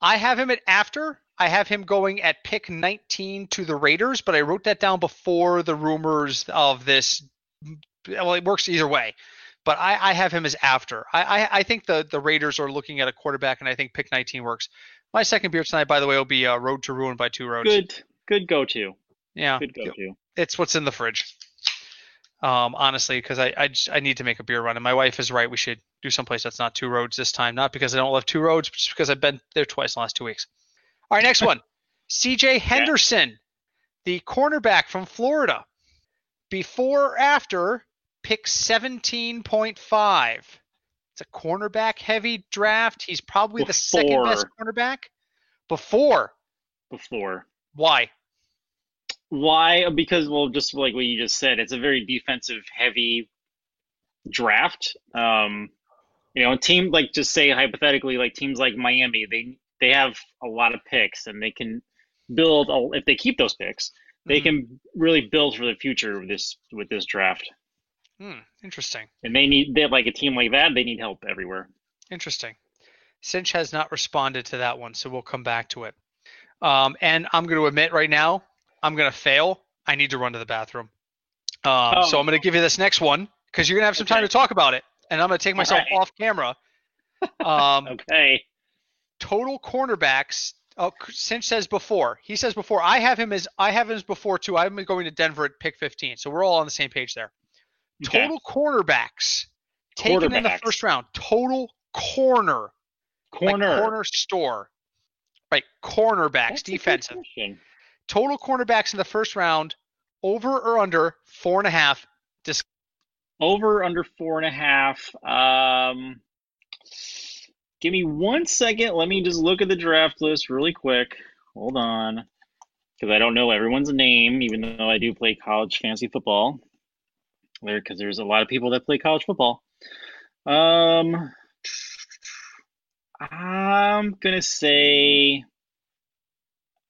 I have him at after. I have him going at pick 19 to the Raiders, but I wrote that down before the rumors of this. Well, it works either way, but I, I have him as after. I, I, I think the, the Raiders are looking at a quarterback, and I think pick 19 works. My second beer tonight, by the way, will be uh, Road to Ruin by Two Roads. Good good go to. Yeah, Good go to. it's what's in the fridge. Um, honestly, because I, I just- I need to make a beer run, and my wife is right. We should do someplace that's not two roads this time. Not because I don't love two roads, but just because I've been there twice in the last two weeks. All right, next one. C.J. Henderson, the cornerback from Florida. Before or after pick 17.5. It's a cornerback heavy draft. He's probably the second best cornerback. Before. Before. Why? Why? Because well, just like what you just said, it's a very defensive heavy draft. Um, you know, a team like just say hypothetically, like teams like Miami, they they have a lot of picks and they can build a, if they keep those picks, they Mhm. can really build for the future with this with this draft. Hmm, interesting. And they need they like a team like that, they need help everywhere. Interesting. Cinch has not responded to that one, so we'll come back to it. Um, and I'm going to admit right now, I'm going to fail. I need to run to the bathroom. Um, So Oh. I'm going to give you this next one because you're going to have some time to talk about it, and I'm going to take myself right. off camera. Um, Okay. Total cornerbacks. Oh, Cinch says before. He says before. I have him as I have him as before too. I'm going to Denver at pick 15, so we're all on the same page there. Okay. Total cornerbacks taken in the first round. Total corner. like Corner. corner store. Right, cornerbacks, That's defensive. Total cornerbacks in the first round, over or under four and a half. Over under four and a half. Um, give me one second. Let me just look at the draft list really quick. Hold on, because I don't know everyone's name, even though I do play college fantasy football. There, because there's a lot of people that play college football. Um, I'm gonna say.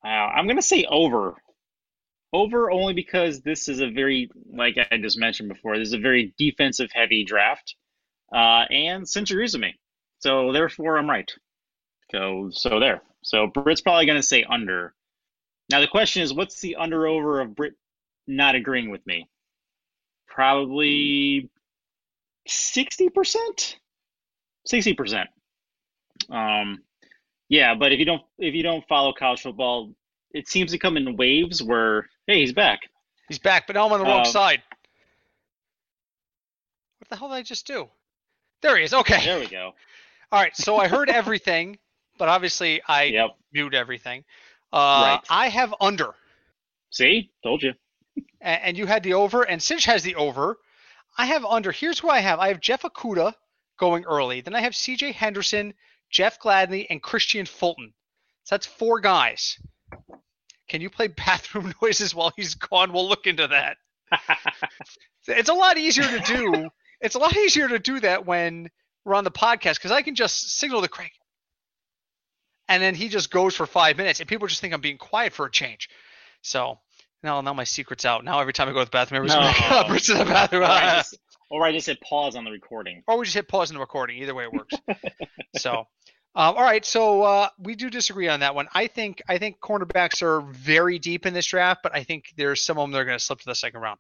Wow, I'm gonna say over. Over only because this is a very, like I just mentioned before, this is a very defensive heavy draft. Uh, and with me. So therefore I'm right. So so there. So Britt's probably gonna say under. Now the question is what's the under over of Britt not agreeing with me? Probably sixty percent? Sixty percent. Um yeah, but if you don't if you don't follow college football, it seems to come in waves where hey, he's back. He's back, but now I'm on the wrong Um, side. What the hell did I just do? There he is. Okay. There we go. All right. So I heard everything, but obviously I Yep. mute everything. Uh, Right. I have under, See? Told you. and you had the over, and Cinch has the over. I have under. Here's who I have. I have Jeff Okudah going early. Then I have C.J. Henderson, Jeff Gladney, and Kristian Fulton. So that's four guys. Can you play bathroom noises while he's gone? We'll look into that. It's a lot easier to do. it's a lot easier to do that when we're on the podcast because I can just signal to Craig, and then he just goes for five minutes, and people just think I'm being quiet for a change. So now, now my secret's out. Now every time I go to the bathroom, everyone's No. "Britt's in the bathroom." or, I just, or I just hit pause on the recording. or we just hit pause on the recording. Either way, it works. so, um, all right. So uh, we do disagree on that one. I think I think cornerbacks are very deep in this draft, but I think there's some of them that are going to slip to the second round.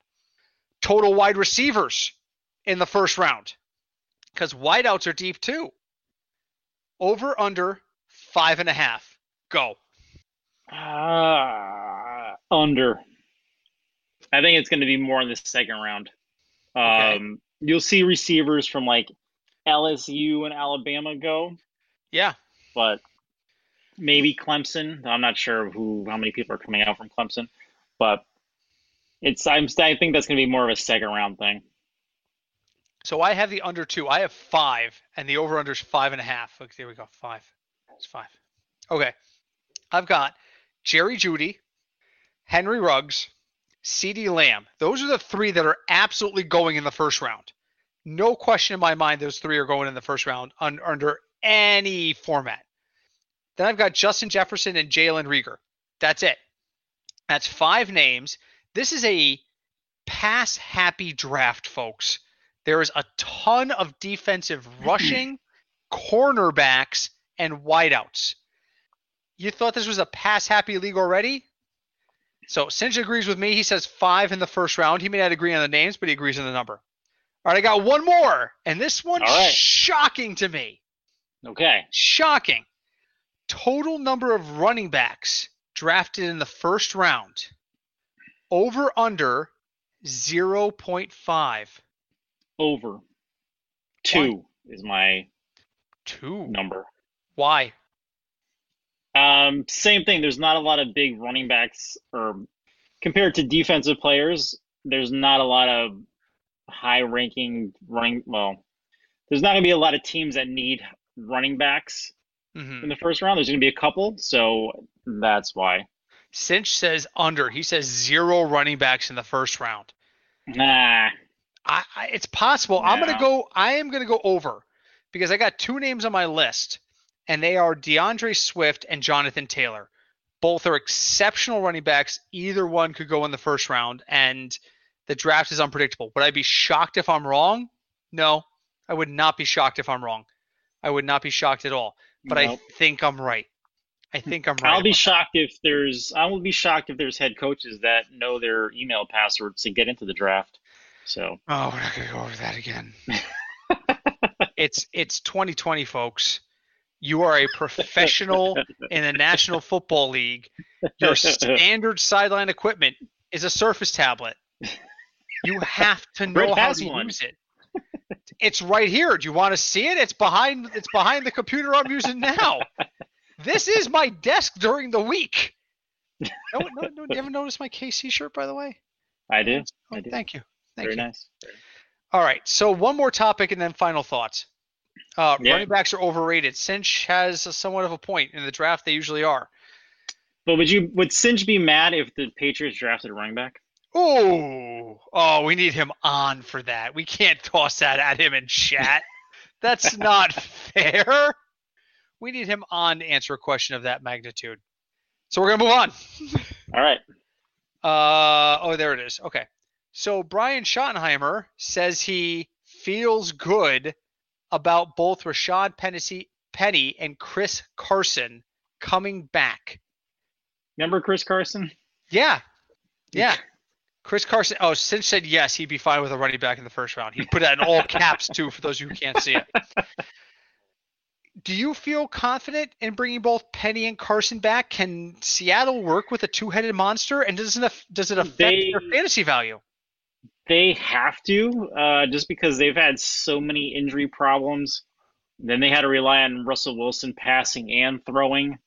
Total wide receivers in the first round, because wideouts are deep too. Over under five and a half. Go. Uh, under. I think it's going to be more in the second round. Okay. Um, You'll see receivers from like LSU and Alabama go, Yeah. but maybe Clemson. I'm not sure who, how many people are coming out from Clemson, but it's. I'm. I think that's going to be more of a second round thing. So I have the under two. I have five, and the over under is five and a half. Okay, there we go. Five. It's five. Okay. I've got Jerry Jeudy, Henry Ruggs, CeeDee Lamb. Those are the three that are absolutely going in the first round. No question in my mind, those three are going in the first round un- under any format. Then I've got Justin Jefferson and Jalen Reagor. That's it. That's five names. This is a pass happy draft, folks. There is a ton of defensive rushing, cornerbacks, and wideouts. You thought this was a pass happy league already? So Cinch agrees with me. He says five in the first round. He may not agree on the names, but he agrees on the number. All right, I got one more, and this one's right. shocking to me. Okay. Shocking. Total number of running backs drafted in the first round. Over under 0.5. Over. Two is my Two. number. Why? Um, same thing. There's not a lot of big running backs, or compared to defensive players, there's not a lot of high-ranking running. Well, there's not going to be a lot of teams that need running backs hmm in the first round. There's going to be a couple, so that's why. Cinch says under. He says zero running backs in the first round. Nah. I, I, it's possible. I'm gonna go. I am gonna go over because I got two names on my list, and they are D'Andre Swift and Jonathan Taylor. Both are exceptional running backs. Either one could go in the first round, and the draft is unpredictable. Would I be shocked if I'm wrong? No, I would not be shocked if I'm wrong. I would not be shocked at all. But I think I'm right. I think I'm right. I'll be shocked if there's. I will be shocked if there's head coaches that know their email passwords to get into the draft. So Oh, we're not gonna go over that again. it's it's 2020, folks. You are a professional in the National Football League. Your standard sideline equipment is a Surface tablet. You have to know how to one. use it. It's right here. Do you want to see it? It's behind. It's behind the computer I'm using now. This is my desk during the week. No, no, no, you ever noticed my KC shirt, by the way? I do. Oh, I do. thank you. Thank Very you. nice. All right. So one more topic and then final thoughts. Uh, Yeah. Running backs are overrated. Cinch has somewhat of a point in the draft. They usually are. But would you would Cinch be mad if the Patriots drafted a running back? Oh, oh, we need him on for that. We can't toss that at him in chat. That's not fair. We need him on to answer a question of that magnitude. So we're gonna move on. All right. Uh, oh, there it is. Okay. So Brian Schottenheimer says he feels good about both Rashaad Penny, Penny and Chris Carson coming back. Remember Chris Carson? Yeah. Yeah. Chris Carson. Oh, Cinch said yes, he'd be fine with a running back in the first round. He put that in all caps too, for those of you who can't see it. Do you feel confident in bringing both Penny and Carson back? Can Seattle work with a two-headed monster, and does it does it affect They- their fantasy value? They have to, uh, just because they've had so many injury problems. Then they had to rely on Russell Wilson passing and throwing.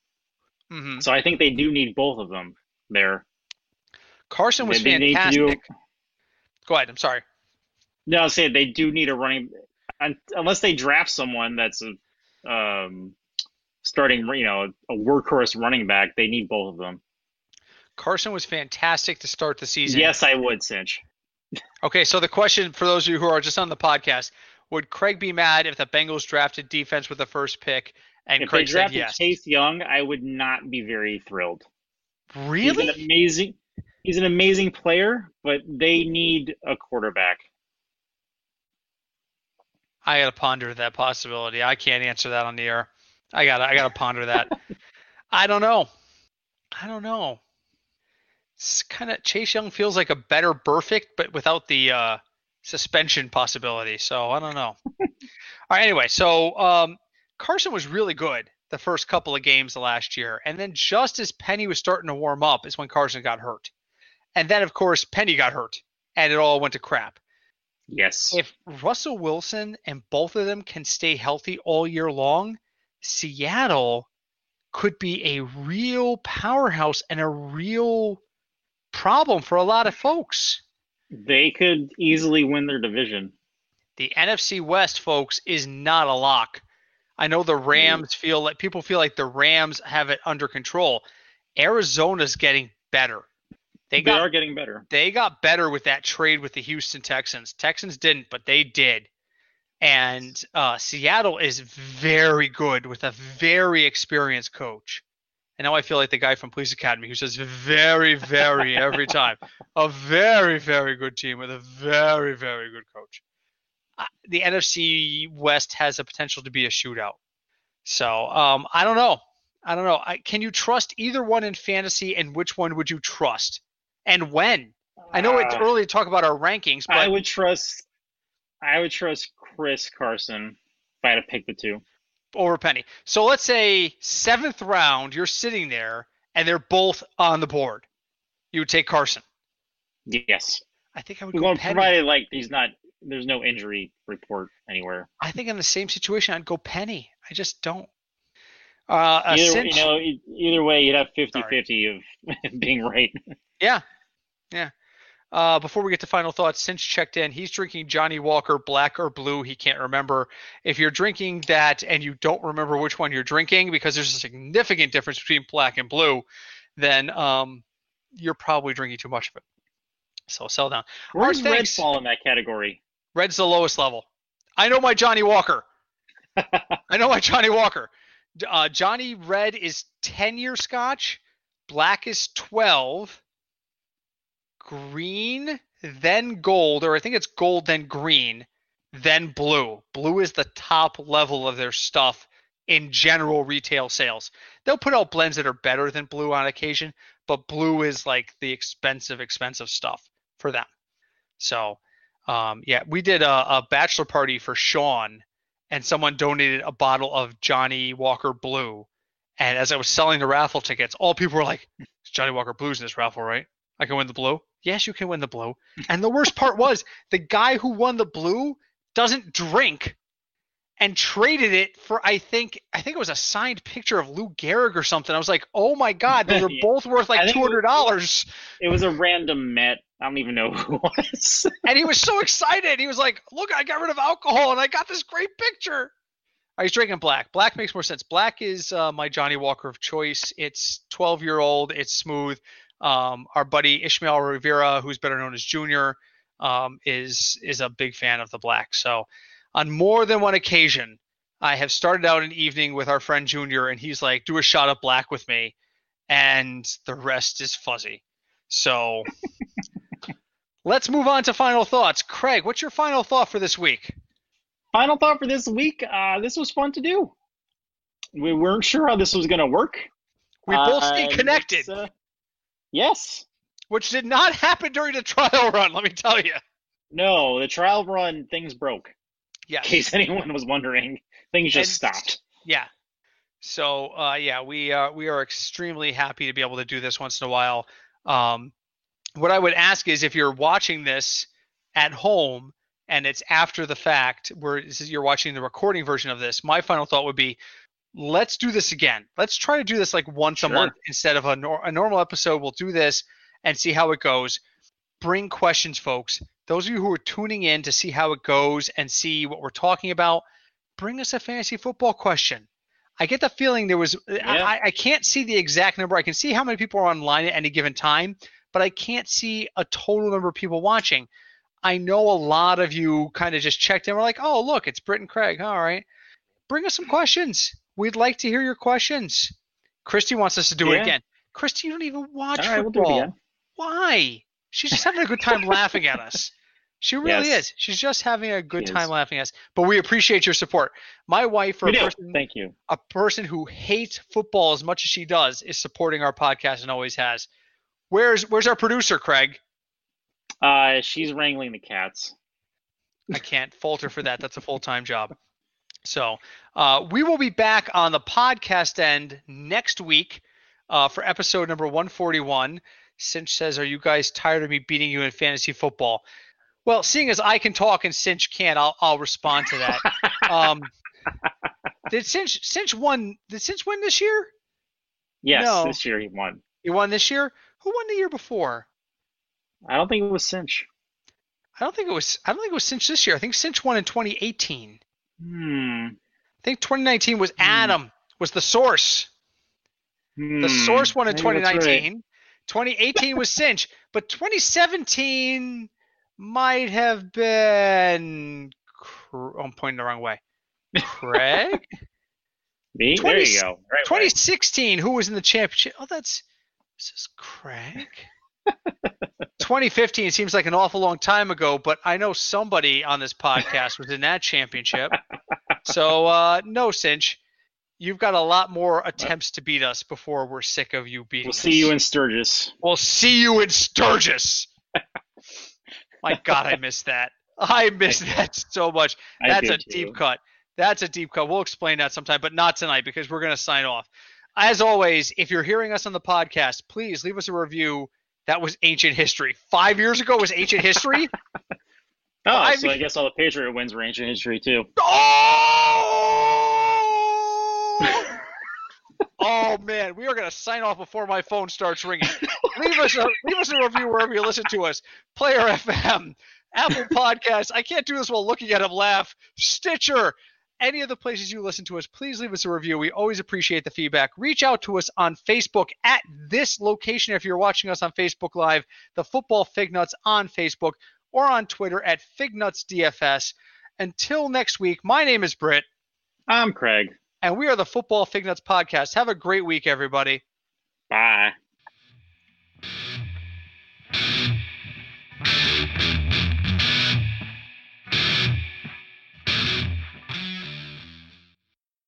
hmm So I think they do need both of them there. Carson was They- they need do- fantastic. Go ahead. I'm sorry. No, I'll say they do need a running, unless they draft someone that's a um, starting, you know, a workhorse running back. They need both of them. Carson was fantastic to start the season. Yes, I would, Cinch. Okay, so the question for those of you who are just on the podcast: Would Craig be mad if the Bengals drafted defense with the first pick? And if Craig they said drafted yes. Chase Young, I would not be very thrilled. really? He's an amazing. He's an amazing player, but they need a quarterback. I gotta ponder that possibility. I can't answer that on the air. I gotta I gotta ponder that. I don't know. I don't know. It's kind of Chase Young feels like a better perfect, but without the uh, suspension possibility. So I don't know. All right. Anyway, so um, Carson was really good the first couple of games of last year, and then just as Penny was starting to warm up, is when Carson got hurt, and then of course Penny got hurt, and it all went to crap Yes. if Russell Wilson and both of them can stay healthy all year long, Seattle could be a real powerhouse and a real problem for a lot of folks. They could easily win their division. The NFC West, folks, is not a lock. I know the Rams feel like people feel like the Rams have it under control. Arizona's getting better. They They, got are getting better. they got better with that trade with the Houston Texans. Texans didn't, but they did. And uh, Seattle is very good with a very experienced coach. And now I feel like the guy from Police Academy who says very, very every time. A very, very good team with a very, very good coach. Uh, The NFC West has a potential to be a shootout. So um, I don't know. I don't know. I, can you trust either one in fantasy, and which one would you trust, and when? I know it's Uh, early to talk about our rankings, but I would trust. I would trust Chris Carson if I had to pick the two. Over Penny. So let's say seventh round, you're sitting there, and they're both on the board. You would take Carson. Yes. I think I would go Well, Penny. provided like he's not. There's no injury report anywhere. I think in the same situation, I'd go Penny. I just don't. Uh, Either, cinch- you know, either way, you'd have 50-50 of being right. Yeah, yeah. Uh, before we get to final thoughts, Cinch checked in, he's drinking Johnnie Walker Black or Blue. He can't remember. If you're drinking that and you don't remember which one you're drinking, because there's a significant difference between black and blue, then um, you're probably drinking too much of it. So sell down. Where does Red thanks. fall in that category? Red's the lowest level. I know my Johnnie Walker. I know my Johnnie Walker. Uh, Johnny Red is 10 year scotch. Black is 12. Green, then gold, or I think it's gold, then green, then blue. Blue is the top level of their stuff in general retail sales. They'll put out blends that are better than blue on occasion, but blue is like the expensive, expensive stuff for them. So, um, yeah, we did a, a bachelor party for Sean, and someone donated a bottle of Johnnie Walker Blue. And as I was selling the raffle tickets, all people were like, "It's Johnnie Walker Blue's in this raffle, right? I can win the blue." Yes, you can win the blue. And the worst part was the guy who won the blue doesn't drink, and traded it for I think I think it was a signed picture of Lou Gehrig or something. I was like, oh my god, they were Yeah. both worth like two hundred dollars. It was a random Met. I don't even know who it was. And he was so excited. He was like, look, I got rid of alcohol and I got this great picture. Oh, he's drinking black. Black makes more sense. Black is uh, my Johnnie Walker of choice. It's 12 year old. It's smooth. Um, our buddy Ishmael Rivera, who's better known as Junior, um, is is a big fan of the black. So, on more than one occasion, I have started out an evening with our friend Junior, and he's like, "Do a shot of black with me," and the rest is fuzzy. So, let's move on to final thoughts. Craig, what's your final thought for this week? Final thought for this week. Uh, this was fun to do. We weren't sure how this was going to work. We both Uh, stayed connected, uh, yes. which did not happen during the trial run. Let me tell you. No, the trial run, things broke. Yeah. In case anyone was wondering, things just And- stopped. Yeah. So uh, yeah, we uh, we are extremely happy to be able to do this once in a while. Um, what I would ask is if you're watching this at home and it's after the fact, where you're watching the recording version of this, my final thought would be, let's do this again. Let's try to do this like once a month instead of a, nor- a normal episode. We'll do this and see how it goes. Bring questions, folks. Those of you who are tuning in to see how it goes and see what we're talking about, bring us a fantasy football question. I get the feeling there was I, I can't see the exact number. I can see how many people are online at any given time, but I can't see a total number of people watching. I know a lot of you kind of just checked in. We're like, oh look, it's Britt and Craig. All right, bring us some questions. We'd like to hear your questions. Christy wants us to do it again. Christy, you don't even watch All right, we'll football. again. Why? She's just having a good time laughing at us. She really Yes. is. She's just having a good She time is. laughing at us. But we appreciate your support. My wife, We a do. person, Thank you. a person who hates football as much as she does, is supporting our podcast and always has. Where's Where's our producer, Craig? Uh, she's wrangling the cats. I can't falter for that. That's a full time job. So uh, we will be back on the podcast end next week uh, for episode number 141. Cinch says, Are you guys tired of me beating you in fantasy football? Well, seeing as I can talk and Cinch can't, I'll, I'll respond to that. um, did Cinch Cinch won? Did Cinch win this year? Yes, No. this year he won. He won this year. Who won the year before? I don't think it was Cinch. I don't think it was. I don't think it was Cinch this year. I think Cinch won in 2018. Hmm. I think 2019 was Hmm. Adam was the source. The Hmm. source won in Maybe that's right. 2019. 2018 was Cinch, but 2017 might have been. Cr- oh, I'm pointing the wrong way. Craig. Me? There you go. Right way. 2016. Who was in the championship? Oh, that's. This is Craig. 2015 seems like an awful long time ago, but I know somebody on this podcast was in that championship. So uh, no, Cinch, you've got a lot more attempts to beat us before we're sick of you beating us. We'll us. see you in Sturgis. We'll see you in Sturgis. My God, I missed that. I missed that so much. That's a too. deep cut. That's a deep cut. We'll explain that sometime, but not tonight because we're going to sign off. As always, if you're hearing us on the podcast, please leave us a review. That was ancient history. Five years ago was ancient history. Oh, so I guess all the Patriot wins were ancient history too. oh! oh man, we are going to sign off before my phone starts ringing. leave us a leave us a review wherever you listen to us. Player FM, Apple Podcasts. I can't do this while looking at him laugh. Stitcher. Any of the places you listen to us, please leave us a review. We always appreciate the feedback. Reach out to us on Facebook at this location if you're watching us on Facebook Live, the Football Fig Nuts on Facebook, or on Twitter at FignutsDFS. Until next week, my name is Britt, I'm Craig. and we are the Football Fig Nuts Podcast. Have a great week, everybody. Bye.